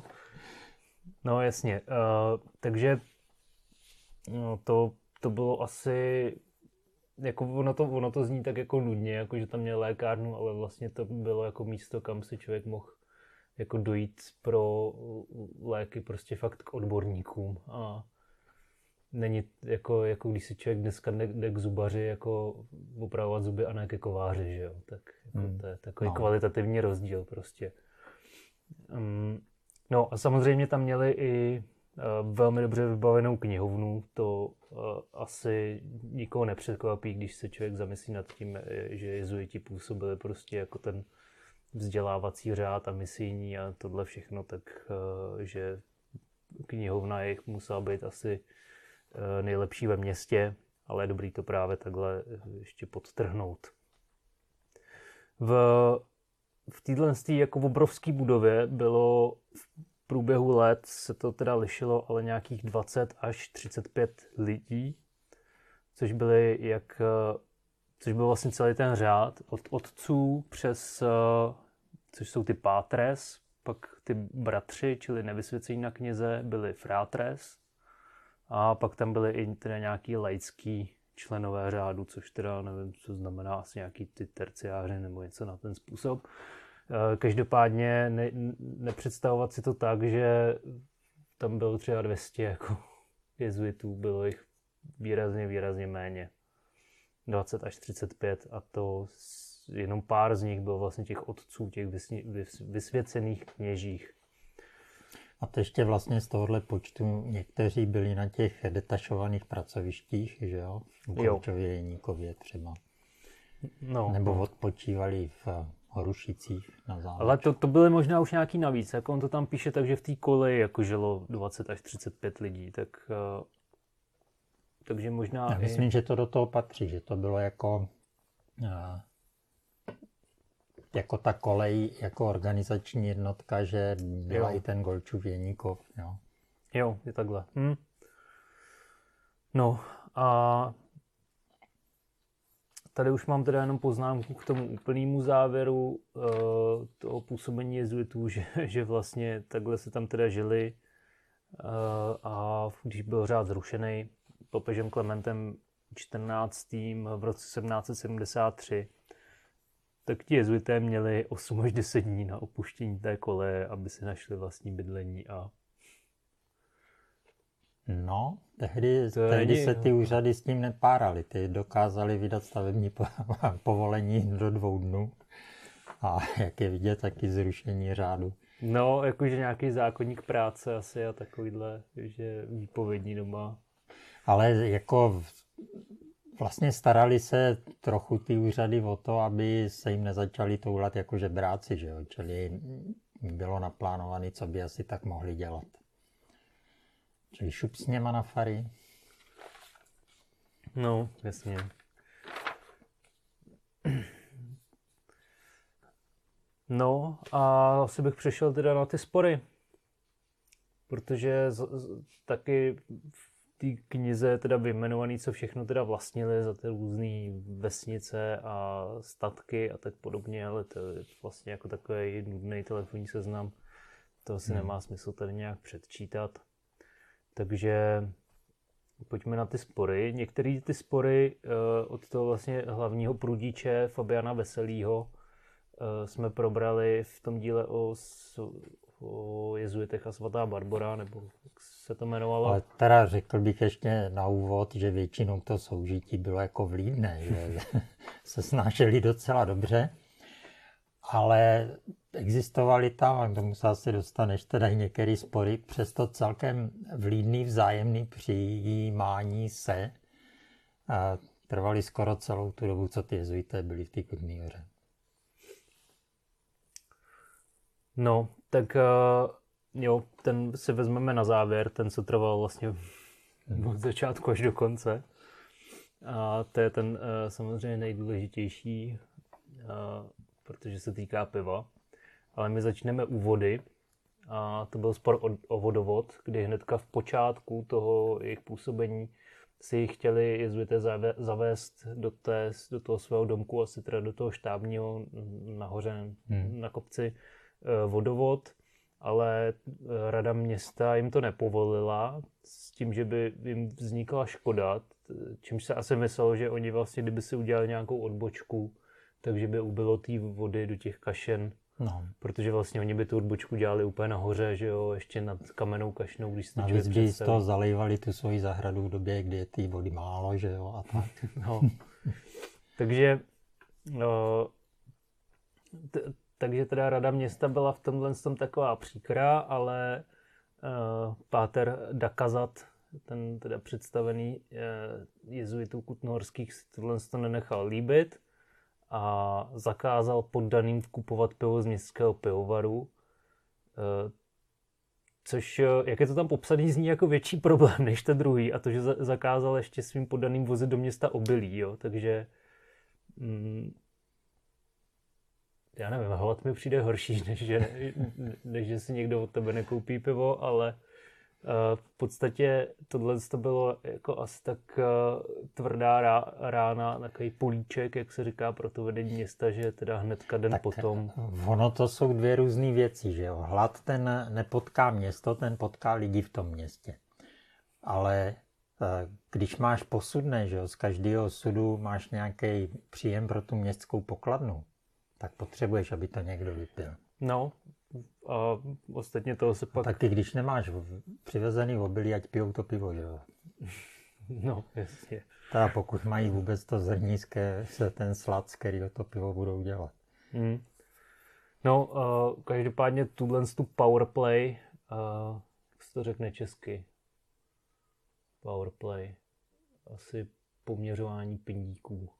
no jasně, uh, takže no, to, to bylo asi jako ono to, ono to zní tak jako nudně, jako že tam měl lékárnu, ale vlastně to bylo jako místo, kam si člověk mohl jako dojít pro léky prostě fakt k odborníkům a není jako, jako když si člověk dneska jde k zubaři jako opravovat zuby a ne ke kováři, že jo, tak jako hmm. to je takový no. kvalitativní rozdíl prostě. Um, no a samozřejmě tam měli i uh, velmi dobře vybavenou knihovnu, to uh, asi nikoho nepřekvapí, když se člověk zamyslí nad tím, že jezuiti působili prostě jako ten vzdělávací řád a misijní a tohle všechno, tak uh, že knihovna jejich musela být asi nejlepší ve městě, ale je dobrý to právě takhle ještě podtrhnout. V, v téhle jako v obrovské budově bylo v průběhu let se to teda lišilo, ale nějakých 20 až 35 lidí, což byly jak což byl vlastně celý ten řád od otců přes, což jsou ty pátres, pak ty bratři, čili nevysvěcení na kněze, byli frátres a pak tam byly i teda nějaký laický členové řádu, což teda nevím, co znamená asi nějaký ty terciáři nebo něco na ten způsob. Eh, každopádně ne, nepředstavovat si to tak, že tam bylo třeba 200 jako jezuitů, bylo jich výrazně, výrazně méně. 20 až 35 a to jenom pár z nich bylo vlastně těch otců, těch vysvěcených kněžích. A to ještě vlastně z tohohle počtu někteří byli na těch detašovaných pracovištích, že jo? V Golčově Jeníkově třeba. No. Nebo odpočívali v Horušicích na závěr. Ale to, to byly možná už nějaký navíc. Jako on to tam píše tak, že v té koleji jako žilo 20 až 35 lidí, tak uh, takže možná... Já myslím, i... že to do toho patří, že to bylo jako uh, jako ta kolej, jako organizační jednotka, že byla jo. i ten Golčův Jeníkov. Jo, jo je takhle. Hm. No a tady už mám teda jenom poznámku k tomu úplnému závěru uh, toho působení jezuitů, že, že vlastně takhle se tam teda žili uh, a když byl řád zrušený papežem Klementem 14. v roce 1773, tak ti jezuité měli 8 až 10 dní na opuštění té koleje, aby si našli vlastní bydlení a No, tehdy, to tehdy se ty úřady s tím nepárali. Ty dokázali vydat stavební povolení do dvou dnů. A jak je vidět, taky zrušení řádu. No, jakože nějaký zákonník práce asi a takovýhle, že výpovědní doma. Ale jako vlastně starali se trochu ty úřady o to, aby se jim nezačali toulat jako žebráci, že jo? Čili bylo naplánované, co by asi tak mohli dělat. Čili šup s něma na fary. No, jasně. No a asi bych přešel teda na ty spory. Protože z, z, taky v té knize teda vyjmenovaný, co všechno teda vlastnili za ty různé vesnice a statky a tak podobně, ale to je vlastně jako takový nudný telefonní seznam. To asi hmm. nemá smysl tady nějak předčítat. Takže pojďme na ty spory. Některé ty spory uh, od toho vlastně hlavního prudíče Fabiana Veselýho uh, jsme probrali v tom díle o, o jezuitech a svatá Barbora, nebo jak se to jmenovalo. Ale teda řekl bych ještě na úvod, že většinou to soužití bylo jako vlídné, že se snášeli docela dobře, ale existovaly tam, k tomu se asi dostaneš, teda i některé spory, přesto celkem vlídný vzájemný přijímání se a trvali skoro celou tu dobu, co ty jezuité byli v té hoře. No, tak uh, jo, ten si vezmeme na závěr, ten se trval vlastně mhm. od začátku až do konce. A to je ten uh, samozřejmě nejdůležitější, uh, protože se týká piva ale my začneme u vody. A to byl spor o, o vodovod, kdy hnedka v počátku toho jejich působení si chtěli jezuité zavést do, té, do toho svého domku, asi teda do toho štábního nahoře hmm. na kopci vodovod, ale e, rada města jim to nepovolila s tím, že by jim vznikla škoda, čímž se asi myslelo, že oni vlastně, kdyby si udělali nějakou odbočku, takže by ubylo té vody do těch kašen No. Protože vlastně oni by tu odbočku dělali úplně nahoře, že jo, ještě nad kamenou kašnou, když se Navíc by toho zalejvali tu svoji zahradu v době, kdy je té vody málo, že jo, a tak. no. Takže no, t- takže teda rada města byla v tomhle tom taková příkrá, ale uh, Páter Dakazat, ten teda představený uh, jezuitů kutnohorských, si tohle to nenechal líbit a zakázal poddaným kupovat pivo z městského pivovaru. Uh, což, jak je to tam popsaný, zní jako větší problém než ten druhý. A to, že zakázal ještě svým poddaným vozit do města obilí. Jo? Takže mm, já nevím, hlad mi přijde horší, než že, než že si někdo od tebe nekoupí pivo, ale uh, v podstatě tohle to bylo jako asi tak uh, tvrdá rá, rána, takový políček, jak se říká pro to vedení města, že teda hnedka den tak potom. Ono to jsou dvě různé věci, že jo. Hlad ten nepotká město, ten potká lidi v tom městě. Ale eh, když máš posudné, že jo, z každého sudu máš nějaký příjem pro tu městskou pokladnu, tak potřebuješ, aby to někdo vypil. No, a ostatně toho se pak... A taky když nemáš přivezený obilí, ať pijou to pivo, že jo? No, jasně. Teda pokud mají vůbec to zrnízké, se ten slad, z kterého to pivo budou dělat. Hmm. No, uh, každopádně tuhle tu powerplay, uh, jak se to řekne česky? Powerplay. Asi poměřování pindíků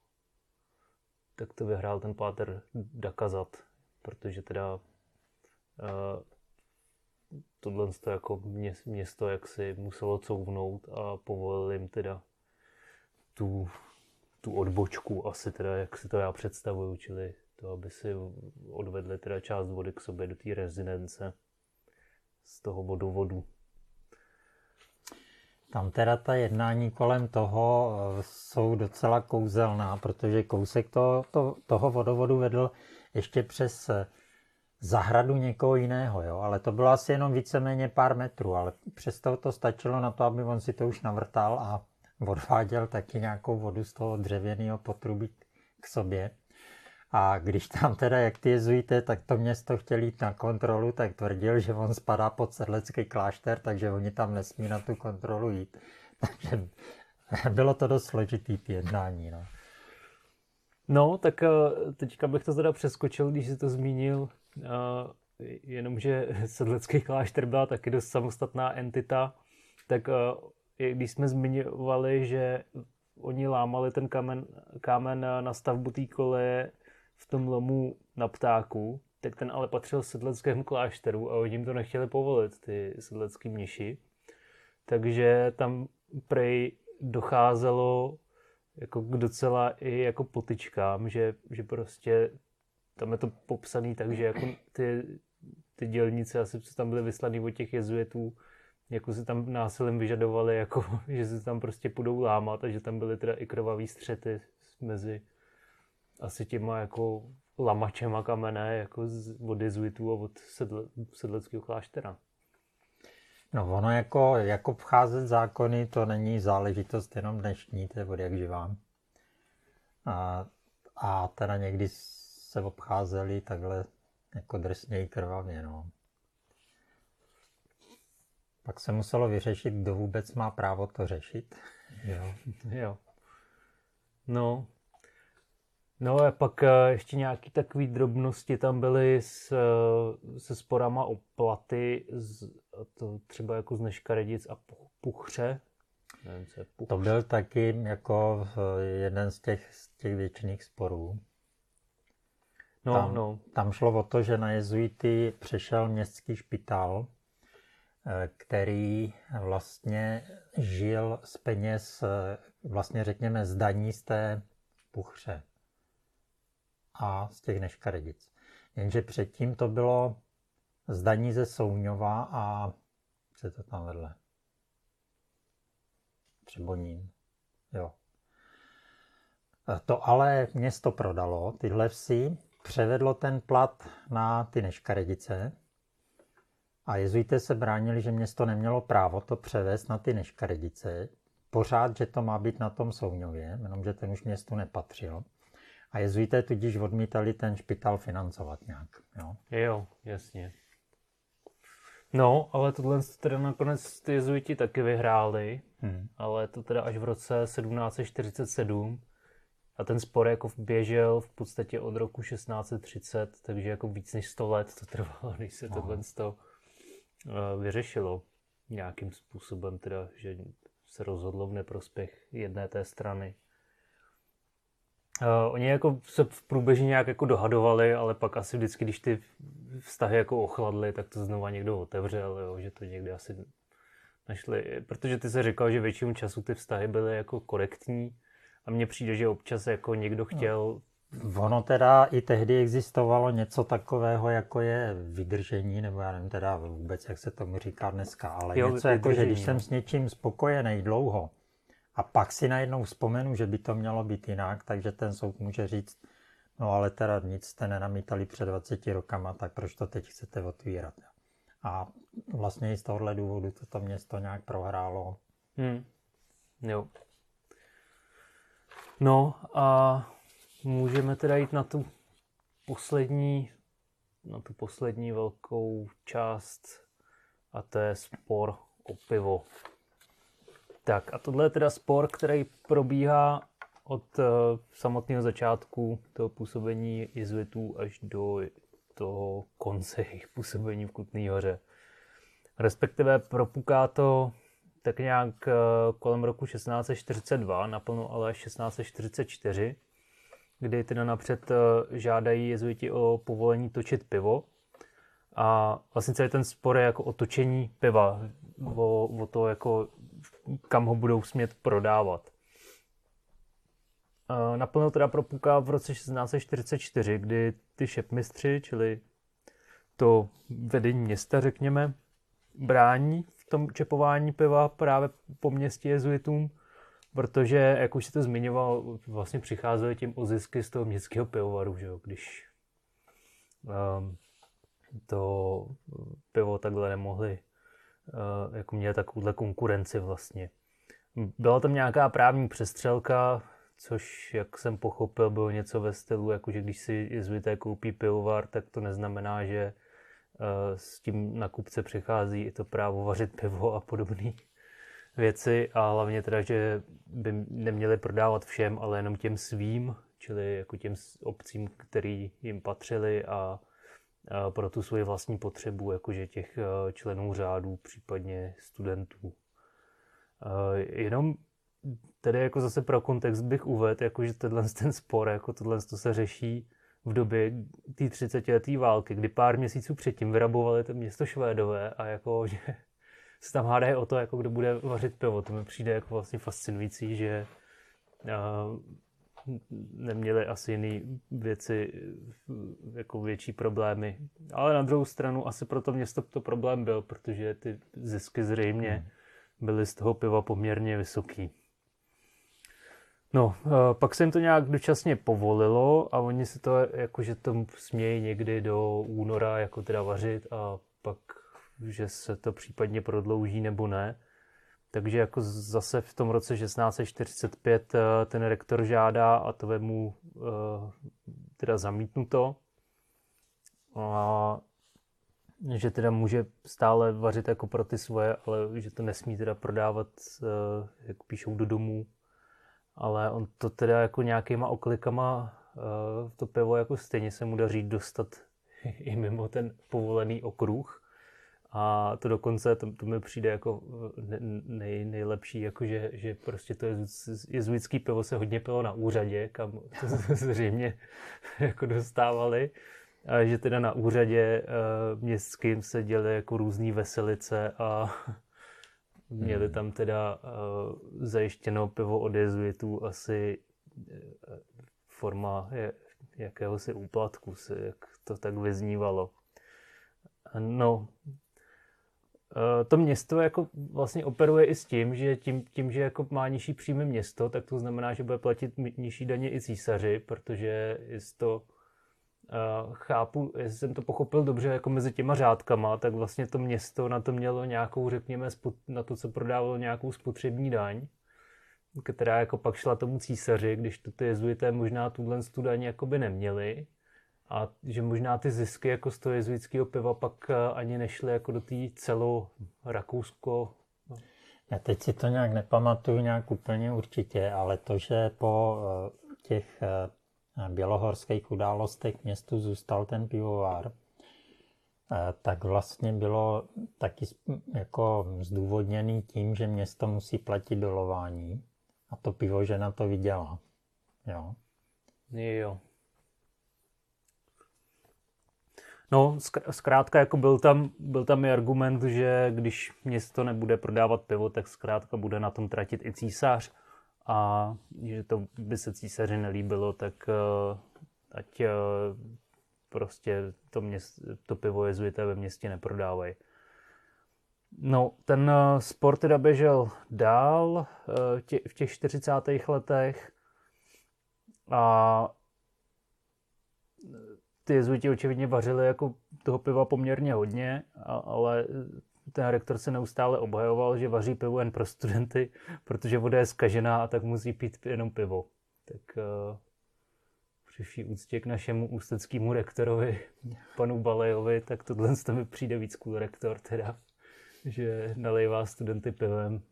tak to vyhrál ten páter Dakazat, protože teda uh, tohle to jako město jak si muselo couvnout a povolili jim teda tu, tu odbočku asi teda, jak si to já představuju, čili to, aby si odvedli teda část vody k sobě do té rezidence z toho vodovodu. Tam teda ta jednání kolem toho eh, jsou docela kouzelná, protože kousek to, to, toho vodovodu vedl ještě přes eh, zahradu někoho jiného, jo? ale to bylo asi jenom víceméně pár metrů, ale přesto to stačilo na to, aby on si to už navrtal a odváděl taky nějakou vodu z toho dřevěného potrubí k sobě. A když tam teda, jak ty jezuité, tak to město chtěli jít na kontrolu, tak tvrdil, že on spadá pod sedlecký klášter, takže oni tam nesmí na tu kontrolu jít. Takže bylo to dost složitý jednání. No. no, tak eh, teďka bych to teda přeskočil, když jsi to zmínil, eh, jenomže sedlecký klášter byla taky dost samostatná entita, tak eh, když jsme zmiňovali, že oni lámali ten kámen, kámen na stavbu té koleje v tom lomu na ptáku, tak ten ale patřil sedleckému klášteru a oni jim to nechtěli povolit, ty sedlecký mniši. Takže tam prej docházelo jako k docela i jako potičkám, že, že prostě tam je to popsané tak, že jako ty, ty dělníci asi co tam byly vyslaný od těch jezuitů, jako si tam násilím vyžadovali, jako, že se tam prostě půjdou lámat a že tam byly teda i krvavý střety mezi asi těma jako lamačema kamene, jako z, od jezuitů a od sedle, sedleckého kláštera. No ono jako, jako vcházet zákony, to není záležitost jenom dnešní, to je od jak živám. A, a teda někdy se obcházeli takhle jako drsněji krvavě, no. Pak se muselo vyřešit, kdo vůbec má právo to řešit. Jo. jo. No, No a pak eh, ještě nějaké takové drobnosti tam byly s, eh, se sporama o platy, z, to třeba jako z Neškaredic a Puchře. Nevím, co je puchře. To byl taky jako eh, jeden z těch, z těch většiných sporů. No, tam, no. tam šlo o to, že na jezuity přešel městský špitál, který vlastně žil z peněz, vlastně řekněme, z daní z té puchře a z těch Neškaredic. Jenže předtím to bylo zdaní ze Souňova a co je to tam vedle? Třebonín. Jo. To ale město prodalo, tyhle vsi, převedlo ten plat na ty Neškaredice a jezuité se bránili, že město nemělo právo to převést na ty Neškaredice. Pořád, že to má být na tom Souňově, jenomže ten už městu nepatřil. A jezuité tudíž odmítali ten špital financovat nějak. Jo, jo jasně. No, ale tohle teda nakonec ty jezuiti taky vyhráli, hmm. ale to teda až v roce 1747 a ten spor jako běžel v podstatě od roku 1630, takže jako víc než 100 let to trvalo, než se tohle to uh, vyřešilo nějakým způsobem, teda, že se rozhodlo v neprospěch jedné té strany. Uh, oni jako se v průběžně nějak jako dohadovali, ale pak asi vždycky, když ty vztahy jako ochladly, tak to znova někdo otevřel, jo, že to někdy asi našli, protože ty se říkal, že většinu času ty vztahy byly jako korektní a mně přijde, že občas jako někdo no. chtěl Ono teda i tehdy existovalo něco takového, jako je vydržení, nebo já nevím teda vůbec, jak se tomu říká dneska, ale jo, něco jako, že když jsem no. s něčím spokojený dlouho a pak si najednou vzpomenu, že by to mělo být jinak, takže ten soud může říct, no ale teda nic jste nenamítali před 20 rokama, tak proč to teď chcete otvírat? A vlastně i z tohohle důvodu toto město nějak prohrálo. Hmm. Jo. No a můžeme teda jít na tu poslední, na tu poslední velkou část a to je spor o pivo. Tak a tohle je teda spor, který probíhá od uh, samotného začátku toho působení jezuitů až do toho konce jejich působení v Kutné hoře. Respektive propuká to tak nějak uh, kolem roku 1642, naplno ale 1644, kdy teda napřed uh, žádají jezuiti o povolení točit pivo. A vlastně celý ten spor je jako o točení piva, o, o to, jako, kam ho budou smět prodávat. Naplno teda propuká v roce 1644, kdy ty šepmistři, čili to vedení města, řekněme, brání v tom čepování piva právě po městě jezuitům, protože, jak už si to zmiňoval, vlastně přicházely tím o zisky z toho městského pivovaru, že jo, když um, to pivo takhle nemohli, jako měli takovouhle konkurenci vlastně. Byla tam nějaká právní přestřelka, což, jak jsem pochopil, bylo něco ve stylu, jako že když si jezuité koupí pivovar, tak to neznamená, že eh, s tím na kupce přichází i to právo vařit pivo a podobné věci a hlavně teda, že by neměli prodávat všem, ale jenom těm svým, čili jako těm obcím, který jim patřili a pro tu svoji vlastní potřebu, jakože těch eh, členů řádů, případně studentů. Eh, jenom tedy jako zase pro kontext bych uvedl, jako že tenhle ten spor, jako tohle to se řeší v době té 30 leté války, kdy pár měsíců předtím vyrabovali to město Švédové a jako, že se tam hádají o to, jako kdo bude vařit pivo. To mi přijde jako vlastně fascinující, že uh, neměli asi jiné věci, jako větší problémy. Ale na druhou stranu asi pro to město to problém byl, protože ty zisky zřejmě hmm. byly z toho piva poměrně vysoký. No, pak se jim to nějak dočasně povolilo a oni se to jakože to smějí někdy do února jako teda vařit a pak, že se to případně prodlouží nebo ne. Takže jako zase v tom roce 1645 eh, ten rektor žádá a to mu eh, teda zamítnuto. A že teda může stále vařit jako pro ty svoje, ale že to nesmí teda prodávat, jak píšou, do domů ale on to teda jako nějakýma oklikama to pivo jako stejně se mu daří dostat i mimo ten povolený okruh. A to dokonce, to, to mi přijde jako eh, nej, nejlepší, jako že, že prostě to jezuitský pivo se hodně pilo na úřadě, kam to zřejmě jako dostávali. A že teda na úřadě uh, městským se děly jako různé veselice a Měli hmm. tam teda uh, zajištěno pivo od jezuitů asi uh, forma je, jakéhosi úplatku, se, jak to tak vyznívalo. No, to město jako vlastně operuje i s tím, že tím, tím, že jako má nižší příjmy město, tak to znamená, že bude platit nižší daně i císaři, protože je to Uh, chápu, jestli jsem to pochopil dobře, jako mezi těma řádkama, tak vlastně to město na to mělo nějakou, řekněme, na to, co prodávalo nějakou spotřební daň. která jako pak šla tomu císaři, když to ty jezuité možná tuhle studaní jakoby neměli. A že možná ty zisky jako z toho jezuitského piva pak eh, ani nešly jako do té celou Rakousko. Já teď si to nějak nepamatuju nějak úplně určitě, ale to, že po eh, těch eh, bělohorských událostech městu zůstal ten pivovar, tak vlastně bylo taky jako zdůvodněný tím, že město musí platit dolování a to pivo, že na to vydělá. Jo. Jo. No, zkrátka jako byl tam, byl tam i argument, že když město nebude prodávat pivo, tak zkrátka bude na tom tratit i císař a že to by se císaři nelíbilo, tak uh, ať uh, prostě to, měst, to pivo jezuité ve městě neprodávají. No, ten uh, sport teda běžel dál v těch 40. letech a ty jezuiti očividně vařili jako toho piva poměrně hodně, a, ale ten rektor se neustále obhajoval, že vaří pivo jen pro studenty, protože voda je zkažená a tak musí pít jenom pivo. Tak uh, při vší úctě k našemu ústeckému rektorovi, panu Balejovi, tak tohle mi přijde víc cool rektor teda, že nalejvá studenty pivem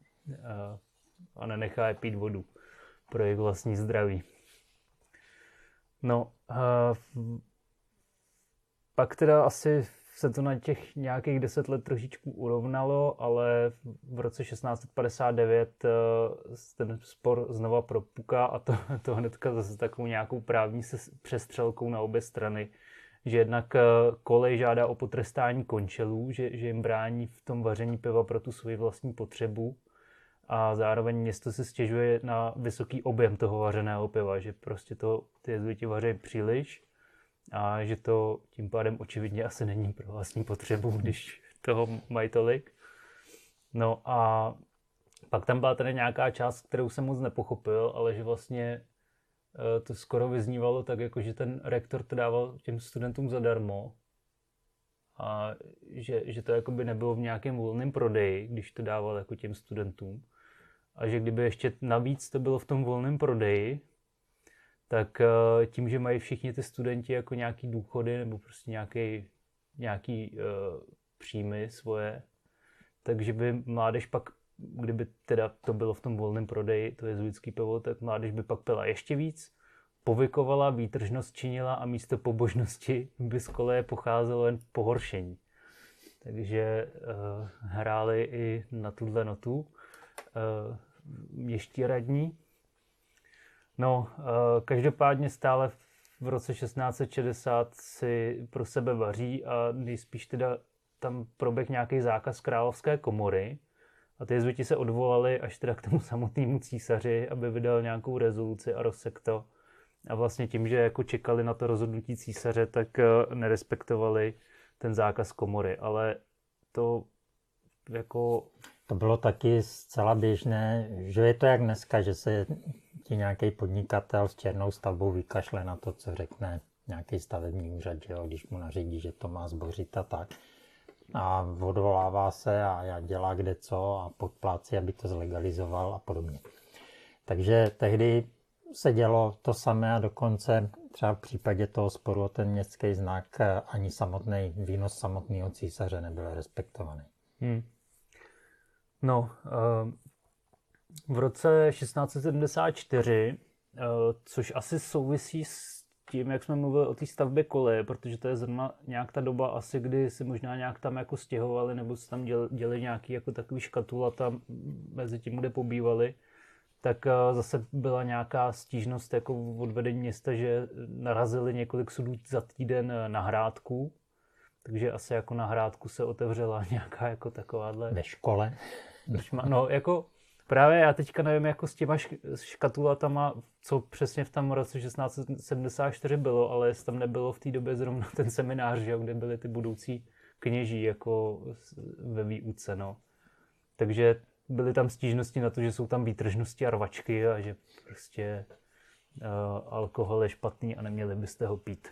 a, a nenechá je pít vodu pro jejich vlastní zdraví. No, uh, pak teda asi se to na těch nějakých deset let trošičku urovnalo, ale v roce 1659 eh, ten spor znova propuká a to, to hnedka zase takovou nějakou právní přestřelkou na obě strany, že jednak eh, kolej žádá o potrestání končelů, že, že jim brání v tom vaření piva pro tu svoji vlastní potřebu a zároveň město se stěžuje na vysoký objem toho vařeného piva, že prostě to ty jezuiti vaří příliš a že to tím pádem očividně asi není pro vlastní potřebu, když toho mají tolik. No a pak tam byla tady nějaká část, kterou jsem moc nepochopil, ale že vlastně eh, to skoro vyznívalo tak, jako že ten rektor to dával těm studentům zadarmo a že, že to jakoby nebylo v nějakém volném prodeji, když to dával jako těm studentům. A že kdyby ještě navíc to bylo v tom volném prodeji, tak eh, tím, že mají všichni ty studenti jako nějaký důchody nebo prostě nějaký, nějaký uh, příjmy svoje, takže by mládež pak, kdyby teda to bylo v tom volném prodeji, to jezuitský pivo, tak mládež by pak pila ještě víc, povykovala, výtržnost činila a místo pobožnosti by z koleje pocházelo jen pohoršení. Takže uh, hráli i na tuhle notu uh, měští radní, No, uh, každopádně stále v roce 1660 si pro sebe vaří a nejspíš teda tam proběh nějaký zákaz královské komory a ty jezuiti se odvolali až teda k tomu samotnému císaři, aby vydal nějakou rezoluci a rozsek to. A vlastně tím, že jako čekali na to rozhodnutí císaře, tak uh, nerespektovali ten zákaz komory. Ale to jako... To bylo taky zcela běžné, že je to jak dneska, že se ti nějaký podnikatel s černou stavbou vykašle na to, co řekne nějaký stavební úřad, že jo, když mu nařídí, že to má zbořit a tak. A odvolává se a já dělá kde co a podplácí, aby to zlegalizoval a podobně. Takže tehdy se dělo to samé a dokonce třeba v případě toho sporu o ten městský znak ani samotný výnos samotného císaře nebyl respektovaný. Hmm. No, uh, v roce 1674, uh, což asi souvisí s tím, jak jsme mluvili o té stavbě koleje, protože to je zrovna nějak ta doba asi, kdy si možná nějak tam jako stěhovali, nebo se tam děl, dělali nějaký jako takový škatula tam mezi tím, kde pobývali, tak uh, zase byla nějaká stížnost jako od vedení města, že narazili několik sudů za týden na hrádku, takže asi jako na hrádku se otevřela nějaká jako takováhle... Ve škole? No, jako právě já teďka nevím, jako s těma škatulatama, co přesně v tom roce 1674 bylo, ale jestli tam nebylo v té době zrovna ten seminář, že, kde byly ty budoucí kněží jako ve výuce, no. Takže byly tam stížnosti na to, že jsou tam výtržnosti a rvačky a že prostě uh, alkohol je špatný a neměli byste ho pít.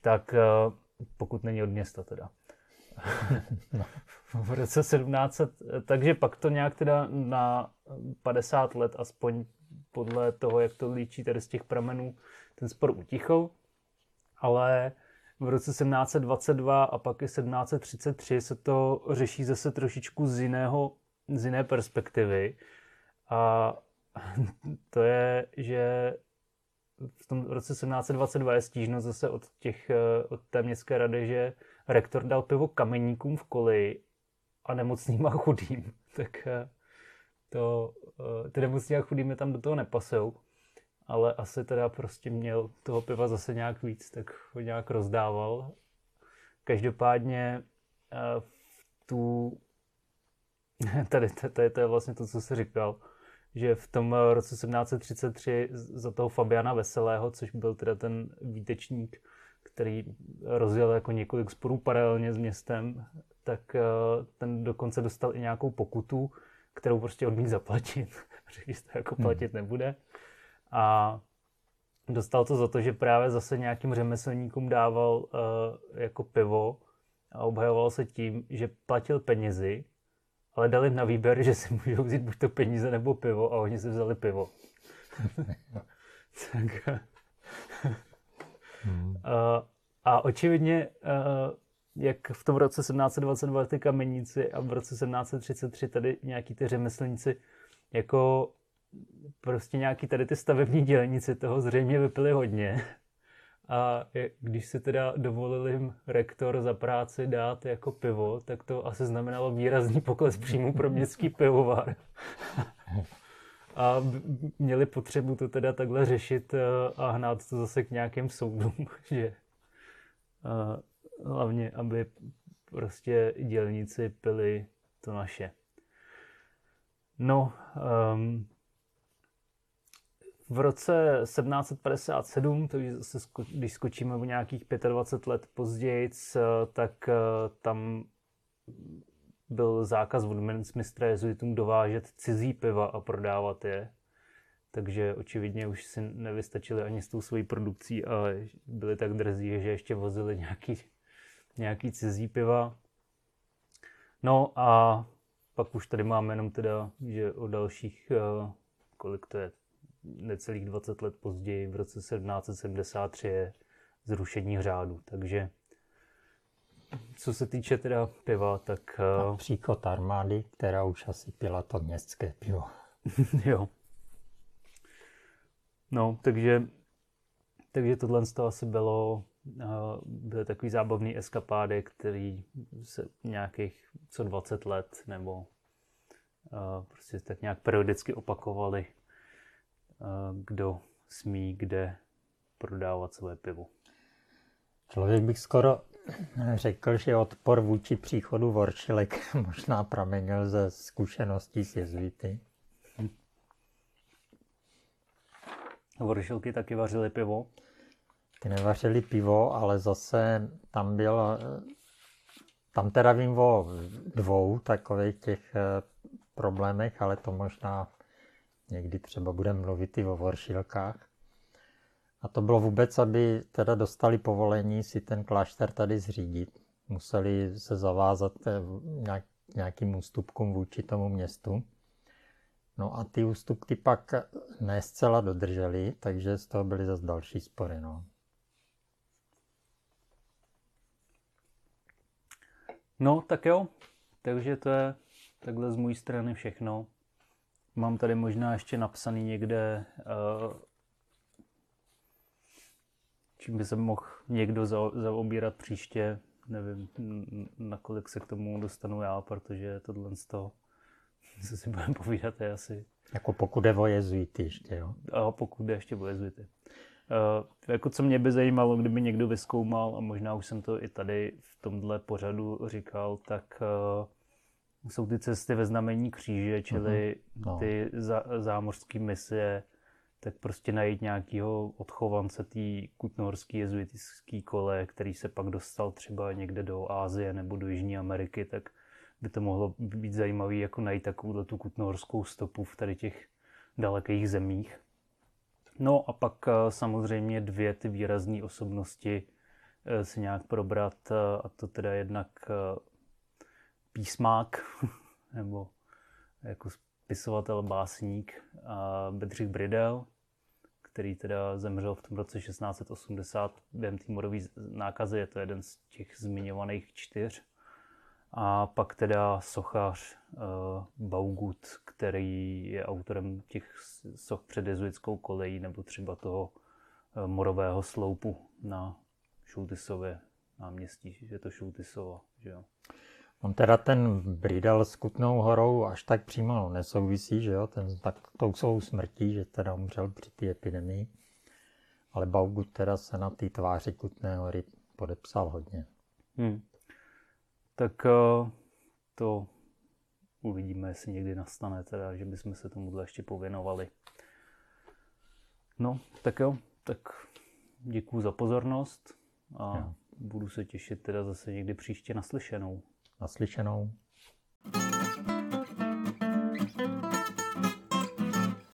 Tak uh, pokud není od města teda. v roce 1700, takže pak to nějak teda na 50 let, aspoň podle toho, jak to líčí tady z těch pramenů, ten spor utichl, ale v roce 1722 a pak i 1733 se to řeší zase trošičku z, jiného, z jiné perspektivy. A to je, že v tom roce 1722 je stížnost zase od, těch, od té městské rady, že rektor dal pivo kameníkům v koli a nemocným a chudým. Tak eh, to, eh, ty nemocní a chudým tam do toho nepasou ale asi teda prostě měl toho piva zase nějak víc, tak ho nějak rozdával. Každopádně eh, v tu, tady, tady to je vlastně to, co jsi říkal, že v tom roce 1733 za toho Fabiana Veselého, což byl teda ten výtečník, který rozjel jako několik sporů paralelně s městem, tak eh, ten dokonce dostal i nějakou pokutu, kterou prostě odmít zaplatit. Řekl, že to jako hmm. platit nebude. A dostal to za to, že právě zase nějakým řemeslníkům dával uh, jako pivo a obhajoval se tím, že platil penězi, ale dali na výběr, že si můžou vzít buď to peníze nebo pivo a oni si vzali pivo. tak, hmm. uh, a očividně, uh, jak v tom roce 1722 ty kameníci a v roce 1733 tady nějaký ty řemeslníci jako prostě nějaký tady ty stavební dělníci toho zřejmě vypili hodně. A když si teda dovolil jim rektor za práci dát jako pivo, tak to asi znamenalo výrazný pokles příjmu pro městský pivovar. A měli potřebu to teda takhle řešit eh, a hnát to zase k nějakým soudům, že eh, hlavně, aby prostě dělníci pili to naše. No, um, v roce 1757, takže zase když skočíme o nějakých 25 let později, tak eh, tam byl zákaz Woodmansmistra jezuitům dovážet cizí piva a prodávat je. Takže očividně už si nevystačili ani s tou svojí produkcí a byli tak drzí, že ještě vozili nějaký, nějaký cizí piva. No a pak už tady máme jenom teda, že o dalších, eh, kolik to je, necelých 20 let později, v roce 1773 je zrušení řádu. Takže co se týče teda piva, tak... A eh, příklad armády, která už asi pila to městské pivo. jo. No, takže, takže tohle z toho asi bylo, uh, byly takový zábavný eskapády, který se nějakých co 20 let nebo uh, prostě tak nějak periodicky opakovaly kdo smí kde prodávat své pivo. Člověk bych skoro řekl, že odpor vůči příchodu voršilek možná pramenil ze zkušeností s jezuity. Voršilky taky vařily pivo? Ty nevařili pivo, ale zase tam byl, tam teda vím o dvou takových těch eh, problémech, ale to možná Někdy třeba budeme mluvit i o voršilkách. A to bylo vůbec, aby teda dostali povolení si ten klášter tady zřídit. Museli se zavázat eh, nějak, nějakým ústupkům vůči tomu městu. No a ty ústupky pak ne zcela dodrželi, takže z toho byly zase další spory. No. no, tak jo. Takže to je takhle z mojí strany všechno. Mám tady možná ještě napsaný někde, uh, čím by se mohl někdo za, zaobírat příště. Nevím, nakolik se k tomu dostanu já, protože tohle z toho, co si budeme povídat, je asi... Jako pokud je o jezuity ještě, jo? A pokud je ještě o jezuity. Uh, jako co mě by zajímalo, kdyby někdo vyskoumal, a možná už jsem to i tady v tomhle pořadu říkal, tak uh, jsou ty cesty ve znamení kříže, čili uh-huh. no. ty za, zámořské misie, tak prostě najít nějakého odchovance té kutnohorské jezuitické kole, který se pak dostal třeba někde do Ázie nebo do Jižní Ameriky, tak by to mohlo být zajímavé jako najít takovou tu kutnohorskou stopu v tady těch dalekých zemích. No a pak eh, samozřejmě dvě ty výrazné osobnosti eh, si nějak probrat, eh, a to teda jednak písmák, nebo jako spisovatel, básník Bedřich Bridel, který teda zemřel v tom roce 1680 během té morové nákazy, je to jeden z těch zmiňovaných čtyř. A pak teda sochař uh, Baugut, který je autorem těch soch před jezuitskou kolejí, nebo třeba toho uh, morového sloupu na Šultisově náměstí, že je to Šultisovo, že jo. On teda ten Bridal s Kutnou horou až tak přímo nesouvisí, že jo, ten tak tou svou smrtí, že teda umřel při té epidemii. Ale Baugut teda se na té tváři Kutné hory podepsal hodně. Hmm. Tak uh, to uvidíme, jestli někdy nastane, teda, že bychom se tomu ještě pověnovali. No, tak jo, tak děkuji za pozornost a jo. budu se těšit teda zase někdy příště naslyšenou naslyšenou. thank you